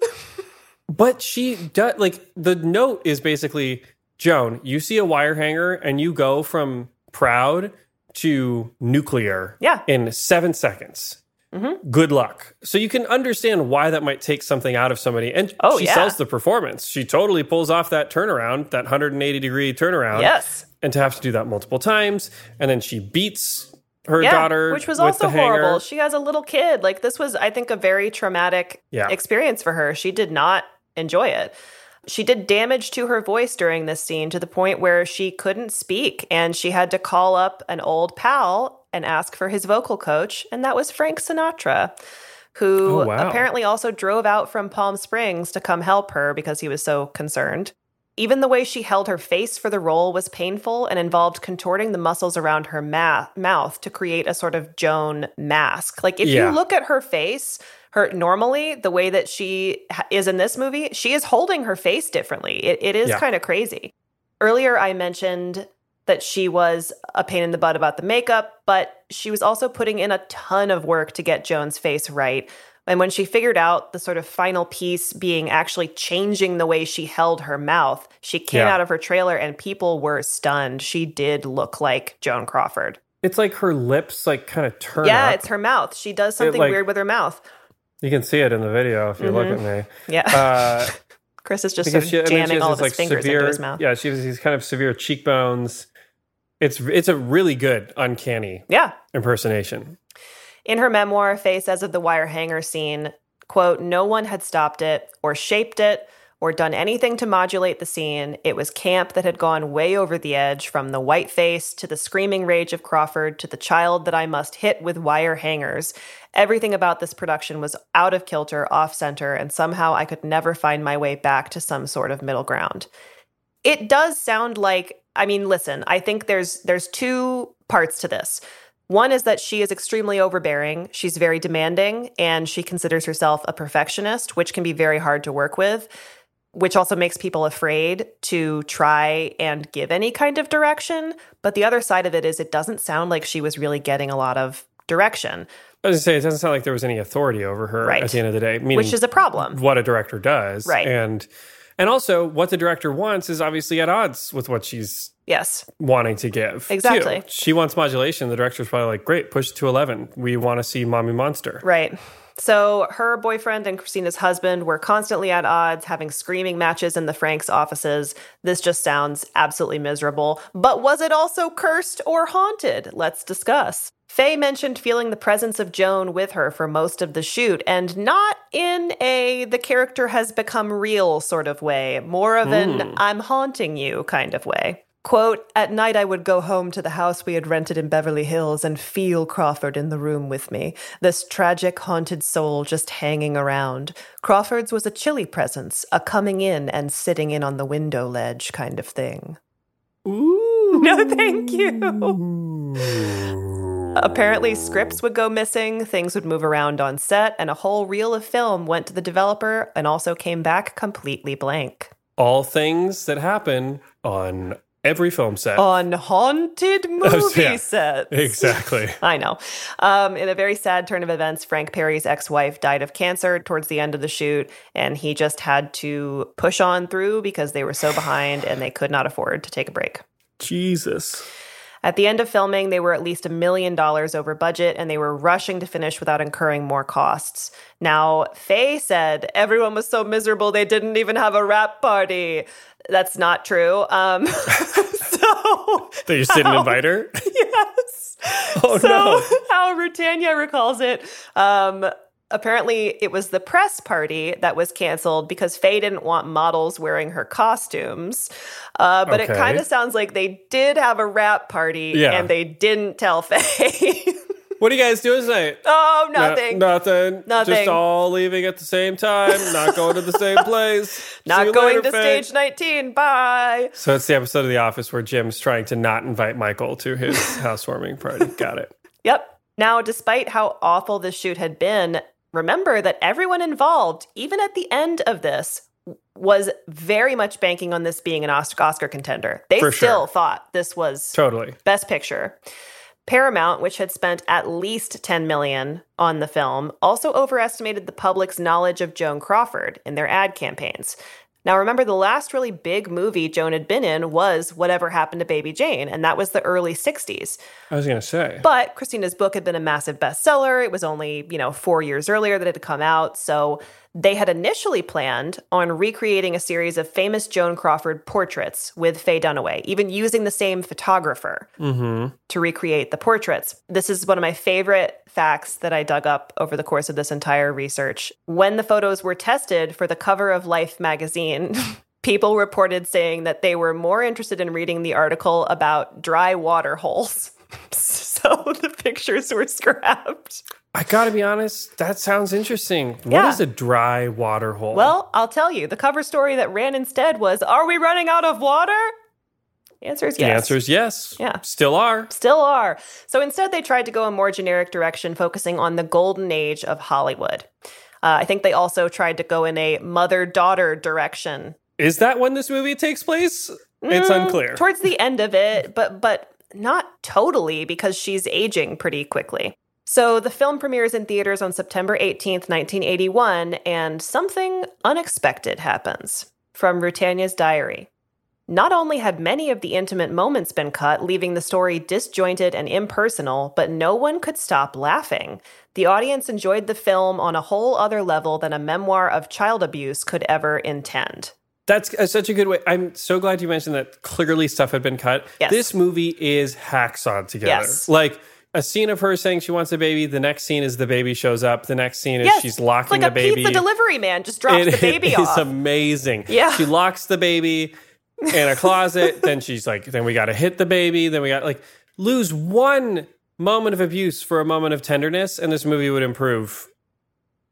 But she does like the note is basically Joan, you see a wire hanger and you go from proud to nuclear Yeah. in seven seconds. Mhm. Good luck. So you can understand why that might take something out of somebody. And Oh, she yeah. sells the performance. She totally pulls off that turnaround, that 180 degree turnaround. Yes. And to have to do that multiple times. And then she beats her yeah, daughter. which was also the hanger. horrible. She has a little kid. Like this was, I think, a very traumatic Yeah. experience for her. She did not enjoy it. She did damage to her voice during this scene to the point where she couldn't speak and she had to call up an old pal and ask for his vocal coach, and that was Frank Sinatra, who Oh, wow. apparently also drove out from Palm Springs to come help her because he was so concerned. Even the way she held her face for the role was painful and involved contorting the muscles around her ma- mouth to create a sort of Joan mask. Like if Yeah. you look at her face, her normally the way that she is in this movie, she is holding her face differently. It, it is Yeah. kind of crazy. Earlier, I mentioned that she was a pain in the butt about the makeup, but she was also putting in a ton of work to get Joan's face right. And when she figured out the sort of final piece being actually changing the way she held her mouth, she came Yeah. out of her trailer and people were stunned. She did look like Joan Crawford. It's like her lips like kind of turn yeah, up. it's her mouth. She does something like- weird with her mouth. You can see it in the video if you look at me. Yeah. Uh, Chris is just sort of she, and then she jamming all of his fingers severe, into his mouth. Yeah, she has these kind of severe cheekbones. It's it's a really good uncanny Yeah. impersonation. In her memoir, Faye says of the wire hanger scene, quote, no one had stopped it or shaped it or done anything to modulate the scene. It was camp that had gone way over the edge from the white face to the screaming rage of Crawford to the child that I must hit with wire hangers. Everything about this production was out of kilter, off center, and somehow I could never find my way back to some sort of middle ground. It does sound like I mean, listen, I think there's there's two parts to this. One is that she is extremely overbearing. She's very demanding and she considers herself a perfectionist, which can be very hard to work with, which also makes people afraid to try and give any kind of direction. But the other side of it is it doesn't sound like she was really getting a lot of direction, I was gonna say it doesn't sound like there was any authority over her Right. at the end of the day, meaning which is a problem. what a director does, Right. And and also what the director wants is obviously at odds with what she's Yes. wanting to give. too. Exactly. She wants modulation. The director's probably like, great, push to eleven. We want to see Mommy Monster. Right. So her boyfriend and Christina's husband were constantly at odds, having screaming matches in the Franks' offices. This just sounds absolutely miserable. But was it also cursed or haunted? Let's discuss. Faye mentioned feeling the presence of Joan with her for most of the shoot, and not in a the character has become real sort of way, more of an hmm. I'm haunting you kind of way. Quote, at night I would go home to the house we had rented in Beverly Hills and feel Crawford in the room with me, this tragic, haunted soul just hanging around. Crawford's was a chilly presence, a coming in and sitting in on the window ledge kind of thing. Ooh. No, thank you. Apparently, scripts would go missing, things would move around on set, and a whole reel of film went to the developer and also came back completely blank. All things that happen on every film set. On haunted movie yeah. sets. Exactly. I know. Um, in a very sad turn of events, Frank Perry's ex wife died of cancer towards the end of the shoot, and he just had to push on through because they were so behind and they could not afford to take a break. Jesus. At the end of filming, they were at least a million dollars over budget and they were rushing to finish without incurring more costs. Now, Faye said everyone was so miserable they didn't even have a wrap party. That's not true. Um, so They just didn't invite her? yes. Oh, so no. how Rutanya recalls it, um, apparently it was the press party that was canceled because Faye didn't want models wearing her costumes. Uh, but it kind of sounds like they did have a wrap party Yeah. and they didn't tell Faye. What are you guys doing tonight? oh, No- nothing. nothing. Nothing. Just all leaving at the same time, not going to the same place. See Not going later, to Faye. stage 19. Bye. So it's the episode of The Office where Jim's trying to not invite Michael to his housewarming party. Got it. Yep. Now, despite how awful this shoot had been, remember that everyone involved, even at the end of this, was very much banking on this being an Oscar contender. They For still sure. thought this was Totally. Best Picture. Paramount, which had spent at least 10 million on the film, also overestimated the public's knowledge of Joan Crawford in their ad campaigns. Now, remember, the last really big movie Joan had been in was Whatever Happened to Baby Jane, and that was the early 60s. I was going to say. But Christina's book had been a massive bestseller. It was only, you know, four years earlier that it had come out. So they had initially planned on recreating a series of famous Joan Crawford portraits with Faye Dunaway, even using the same photographer mm-hmm. to recreate the portraits. This is one of my favorite facts that I dug up over the course of this entire research. When the photos were tested for the cover of Life magazine, people reported saying that they were more interested in reading the article about dry water holes. so the pictures were scrapped. I got to be honest, that sounds interesting. What Yeah. is a dry water hole? Well, I'll tell you, the cover story that ran instead was Are we running out of water? The answer is the yes. answer is yes. Yeah. Still are. Still are. So instead, they tried to go a more generic direction, focusing on the golden age of Hollywood. Uh, I think they also tried to go in a mother daughter direction. Is that when this movie takes place? It's Mm, unclear. Towards the end of it, but but not totally because she's aging pretty quickly. So the film premieres in theaters on September 18th, 1981, and something unexpected happens. From Rutanya's diary. Not only had many of the intimate moments been cut, leaving the story disjointed and impersonal, but no one could stop laughing. The audience enjoyed the film on a whole other level than a memoir of child abuse could ever intend. That's uh, such a good way. I'm so glad you mentioned that clearly stuff had been cut. Yes. This movie is hacksawed together. Yes. Like a scene of her saying she wants a baby. The next scene is the baby shows up. The next scene is Yes, she's locking like the a baby. pizza delivery man just drops It- the baby it off. is amazing. Yeah. She locks the baby in a closet. then she's like, then we got to hit the baby. Then we got like lose one moment of abuse for a moment of tenderness, and this movie would improve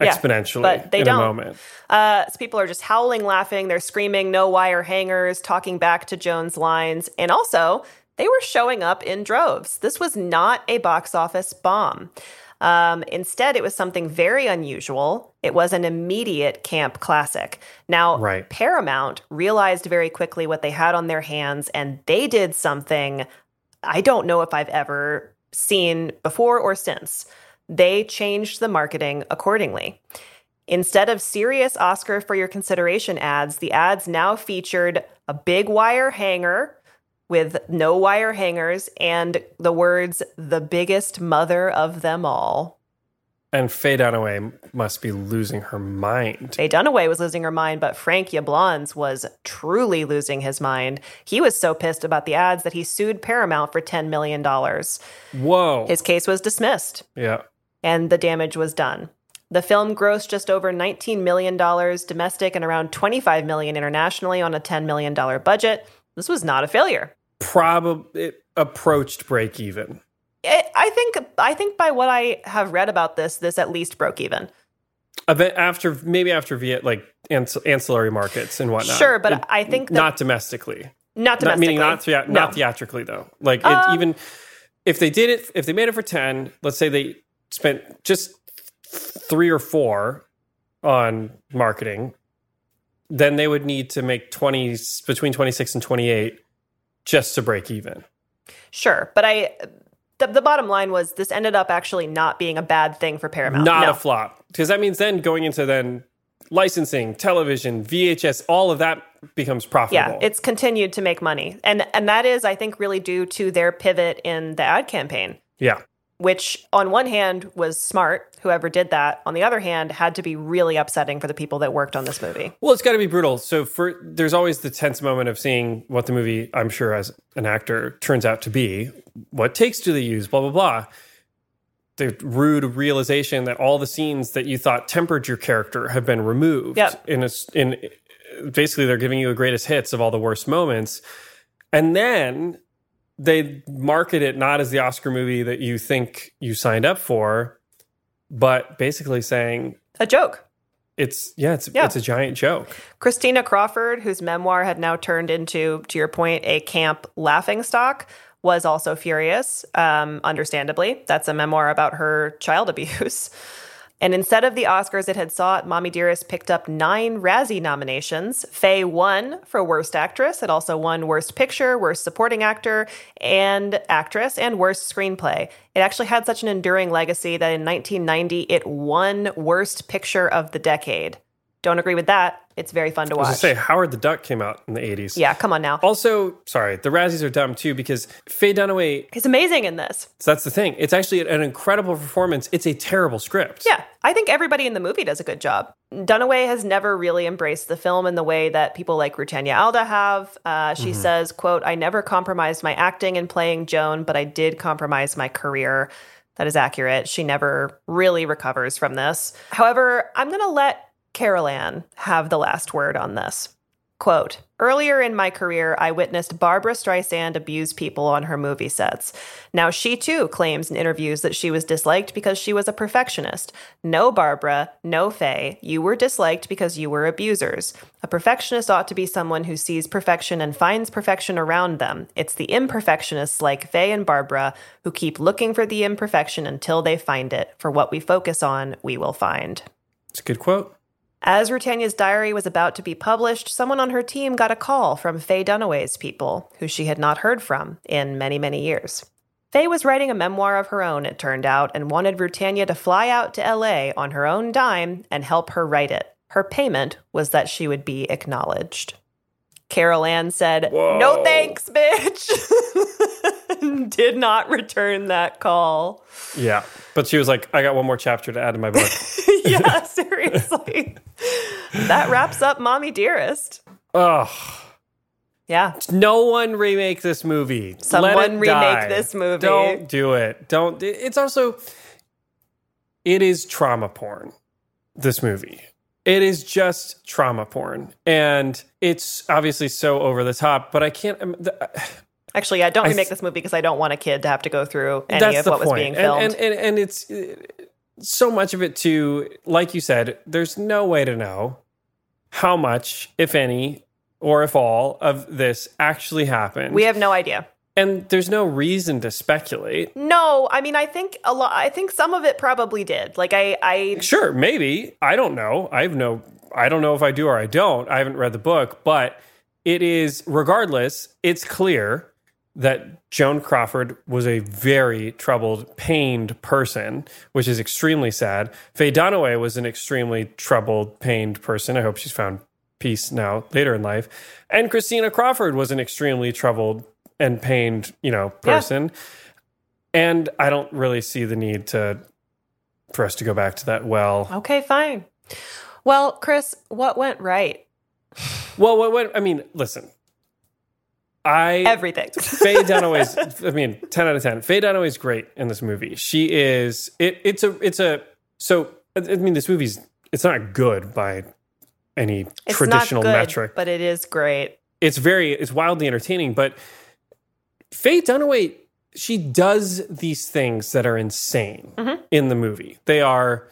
Yeah, exponentially but they in don't. Uh, so people are just howling, laughing. They're screaming, no wire hangers, talking back to Joan's lines. And also, they were showing up in droves. This was not a box office bomb. Um, instead, it was something very unusual. It was an immediate camp classic. Now, Right. Paramount realized very quickly what they had on their hands, and they did something I don't know if I've ever seen before or since. They changed the marketing accordingly. Instead of serious Oscar for your consideration ads, the ads now featured a big wire hanger with no wire hangers and the words, the biggest mother of them all. And Faye Dunaway must be losing her mind. Faye Dunaway was losing her mind, but Frank Yablans was truly losing his mind. He was so pissed about the ads that he sued Paramount for $10 million. Whoa. His case was dismissed. yeah. and the damage was done. The film grossed just over $19 million domestic and around 25 million internationally on a $10 million budget. This was not a failure. Probably approached break even. It, I think I think by what I have read about this, this at least broke even. After maybe after Viet like anc- ancillary markets and whatnot. Sure, but It- I think not domestically. not Not domestically. meaning not thea- No. not theatrically though. Like Um, even if they did it, if they made it for ten, let's say they spent just three or four on marketing, then they would need to make twenty between twenty six and twenty eight just to break even. Sure, but I the, the bottom line was this ended up actually not being a bad thing for Paramount. Not No. a flop because that means then going into then licensing, television, VHS, all of that becomes profitable. Yeah, it's continued to make money. And and that is I think really due to their pivot in the ad campaign. yeah. Which on one hand was smart, whoever did that. On the other hand, had to be really upsetting for the people that worked on this movie. Well, it's got to be brutal. So for there's always the tense moment of seeing what the movie, I'm sure as an actor, turns out to be. What takes do they use? Blah blah blah. The rude realization that all the scenes that you thought tempered your character have been removed. Yep. In a in basically they're giving you a greatest hits of all the worst moments, and then they market it not as the Oscar movie that you think you signed up for, but basically saying A joke. it's yeah, it's Yeah. it's a giant joke. Christina Crawford, whose memoir had now turned into, to your point, a camp laughing stock, was also furious, um, understandably. That's a memoir about her child abuse. And instead of the Oscars it had sought, Mommie Dearest picked up nine Razzie nominations. Faye won for Worst Actress. It also won Worst Picture, Worst Supporting Actor, and Actress, and Worst Screenplay. It actually had such an enduring legacy that in 1990 it won Worst Picture of the Decade. Don't agree with that. It's very fun to I was watch. say Howard the Duck came out in the 80s. Yeah, come on now. Also, sorry, the Razzies are dumb too because Faye Dunaway, is amazing in this. so that's the thing. It's actually an incredible performance. It's a terrible script. Yeah, I think everybody in the movie does a good job. Dunaway has never really embraced the film in the way that people like Rutanya Alda have. Uh, she says, "quote I never compromised my acting in playing Joan, but I did compromise my career." That is accurate. She never really recovers from this. However, I'm going to let Carol Ann have the last word on this. Quote Earlier in my career, I witnessed Barbra Streisand abuse people on her movie sets. Now, she too claims in interviews that she was disliked because she was a perfectionist. No, Barbra, no, Faye, you were disliked because you were abusers. A perfectionist ought to be someone who sees perfection and finds perfection around them. It's the imperfectionists like Faye and Barbra who keep looking for the imperfection until they find it. For what we focus on, we will find. It's a good quote. As Rutanya's diary was about to be published, someone on her team got a call from Faye Dunaway's people, who she had not heard from in many, many years. Faye was writing a memoir of her own, it turned out, and wanted Rutanya to fly out to LA on her own dime and help her write it. Her payment was that she would be acknowledged. Carol Ann said, No thanks, bitch. Did not return that call. Yeah. But she was like, I got one more chapter to add to my book. yeah, seriously. that wraps up Mommie Dearest. Ugh. Yeah. No one remake this movie. Someone Let it remake die. this movie. Don't do it. Don't. It's also, it is trauma porn, this movie. It is just trauma porn. And it's obviously so over the top, but I can't. Actually, yeah, don't remake th- this movie because I don't want a kid to have to go through any That's of what was being filmed. And, and, and it's uh, so much of it too, like you said, there's no way to know how much, if any, or if all of this actually happened. we have no idea. and there's no reason to speculate. No, I mean, I think a lot. I think some of it probably did. Like, I, I, Sure, maybe. I don't know. I have no I don't know if I do or I don't. I haven't read the book, but it is regardless, it's clear that Joan Crawford was a very troubled, pained person, which is extremely sad. Faye Dunaway was an extremely troubled, pained person. I hope she's found peace now later in life. And Christina Crawford was an extremely troubled and pained, you know, Yeah. person. And I don't really see the need to for us to go back to that well. okay, fine. Well, Chris, what went right? Well, what, what I mean, listen. I Everything. Faye Dunaway's I mean, 10 out of 10. Faye Dunaway's great in this movie. She is it it's a it's a so I mean this movie's it's not good by any It's traditional good, metric. but it is great. It's very it's wildly entertaining, but Faye Dunaway she does these things that are insane Mm-hmm. in the movie. They are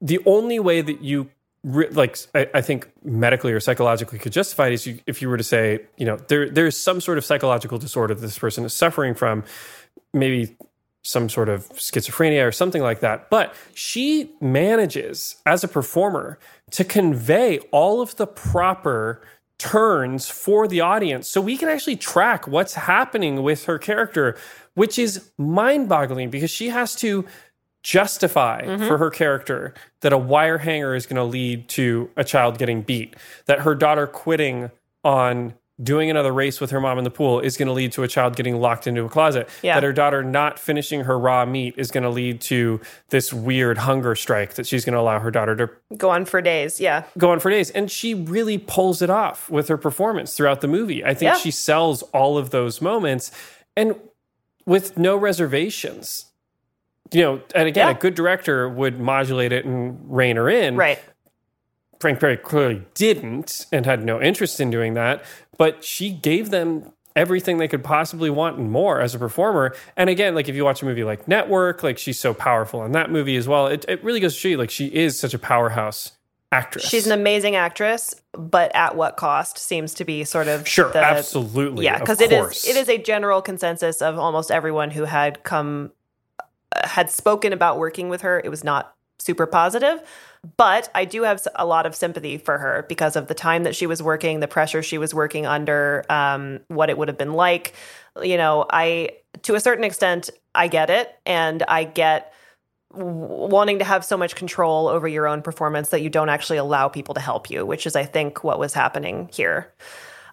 the only way that you like I, think medically or psychologically could justify it is if you were to say you know there there's some sort of psychological disorder that this person is suffering from maybe some sort of schizophrenia or something like that but she manages as a performer to convey all of the proper turns for the audience. So we can actually track what's happening with her character which is mind-boggling because she has to justify Mm-hmm. for her character that a wire hanger is going to lead to a child getting beat, that her daughter quitting on doing another race with her mom in the pool is going to lead to a child getting locked into a closet, Yeah. that her daughter not finishing her raw meat is going to lead to this weird hunger strike that she's going to allow her daughter to Go on for days. Yeah. go on for days. And she really pulls it off with her performance throughout the movie. I think Yeah. she sells all of those moments and with no reservations. You know, and again, Yeah. a good director would modulate it and rein her in. Right. Frank Perry clearly didn't and had no interest in doing that, but she gave them everything they could possibly want and more as a performer. And again, like if you watch a movie like Network, like she's so powerful in that movie as well. It, it really goes to show you like she is such a powerhouse actress. She's an amazing actress, but at what cost seems to be sort of Sure, the- absolutely. Yeah, because it is it is a general consensus of almost everyone who had come had spoken about working with her. It was not super positive, but I do have a lot of sympathy for her because of the time that she was working, the pressure she was working under, um, what it would have been like. You know, I to a certain extent I get it, and I get wanting to have so much control over your own performance that you don't actually allow people to help you, which is, I think, what was happening here.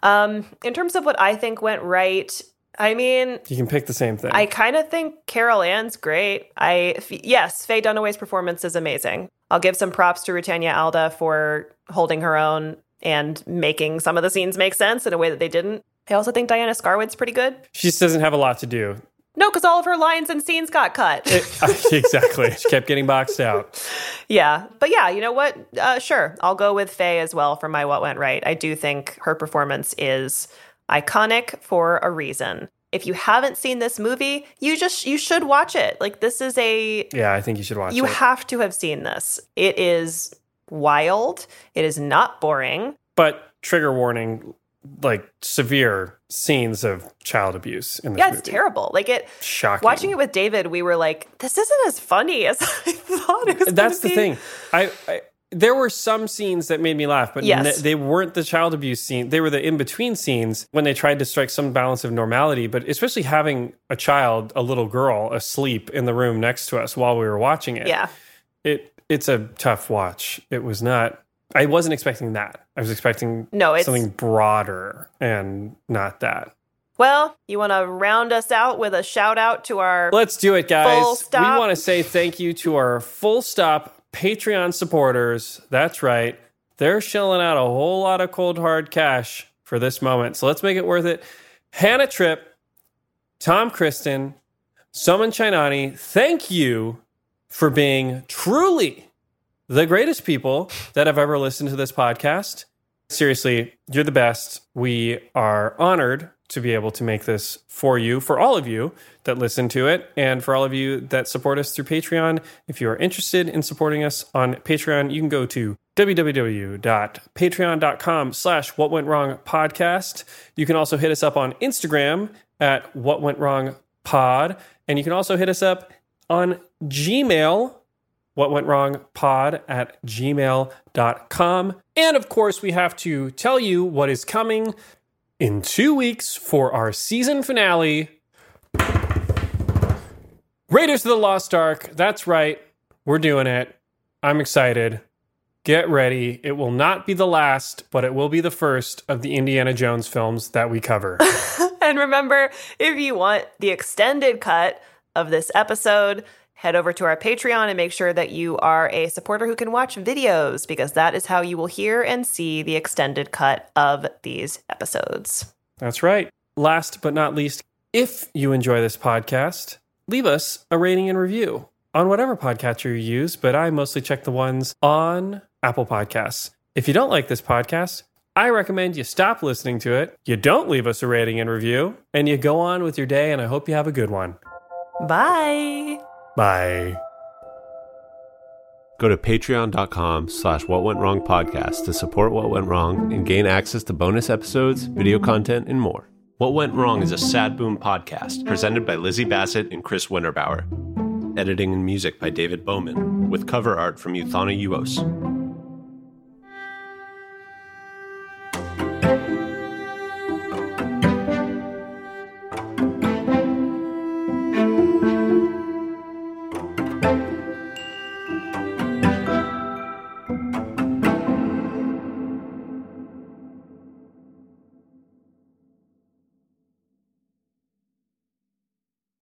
Um, in terms of what I think went right, I mean, you can pick the same thing. I kind of think Carol Ann's great. I f- yes, Faye Dunaway's performance is amazing. I'll give some props to Rutanya Alda for holding her own and making some of the scenes make sense in a way that they didn't. I also think Diana Scarwid's pretty good. she just doesn't have a lot to do. No, because all of her lines and scenes got cut. exactly. She kept getting boxed out. Yeah, but yeah, you know what? Uh, sure, I'll go with Faye as well for my what went right. I do think her performance is iconic for a reason. If you haven't seen this movie, you just you should watch it. Like this is a Yeah, I think you should watch you it. You have to have seen this. It is wild. It is not boring. but trigger warning, like severe scenes of child abuse in this Yeah, movie. it's terrible. Like it. Shocking. Watching it with David, we were like, "This isn't as funny as I thought it was." That's the be. thing. I, I there were some scenes that made me laugh, but Yes. they weren't the child abuse scene. They were the in between scenes when they tried to strike some balance of normality. But especially having a child, a little girl, asleep in the room next to us while we were watching it. Yeah. it it's a tough watch. It was not. I wasn't expecting that. I was expecting No, something broader and not that. Well, you want to round us out with a shout out to our Let's do it, guys. Full stop. We want to say thank you to our full stop Patreon supporters. That's right. They're shelling out a whole lot of cold hard cash for this moment. So let's make it worth it. Hannah Tripp, Tom Kristen, Suman Chainani, thank you for being truly the greatest people that have ever listened to this podcast. Seriously, you're the best. We are honored to be able to make this for you, for all of you that listen to it, and for all of you that support us through Patreon. If you are interested in supporting us on Patreon, you can go to www.patreon.com slash what went wrong podcast. You can also hit us up on Instagram at what went wrong pod. And you can also hit us up on Gmail, what went wrong pod at gmail.com. And of course, we have to tell you what is coming in two weeks for our season finale Raiders of the Lost Ark. That's right. We're doing it. I'm excited. Get ready. It will not be the last, but it will be the first of the Indiana Jones films that we cover. And remember, if you want the extended cut of this episode, head over to our Patreon and make sure that you are a supporter who can watch videos because that is how you will hear and see the extended cut of these episodes. That's right. Last but not least, if you enjoy this podcast, leave us a rating and review on whatever podcatcher you use, but I mostly check the ones on Apple Podcasts. If you don't like this podcast, I recommend you stop listening to it, you don't leave us a rating and review, and you go on with your day, and I hope you have a good one. Bye. Bye. Go to patreon.com slash what went wrong podcast to support what went wrong and gain access to bonus episodes, video content, and more. What Went Wrong is a Sad Boom podcast presented by Lizzie Bassett and Chris Winterbauer. Editing and music by David Bowman, with cover art from Euthana Uos.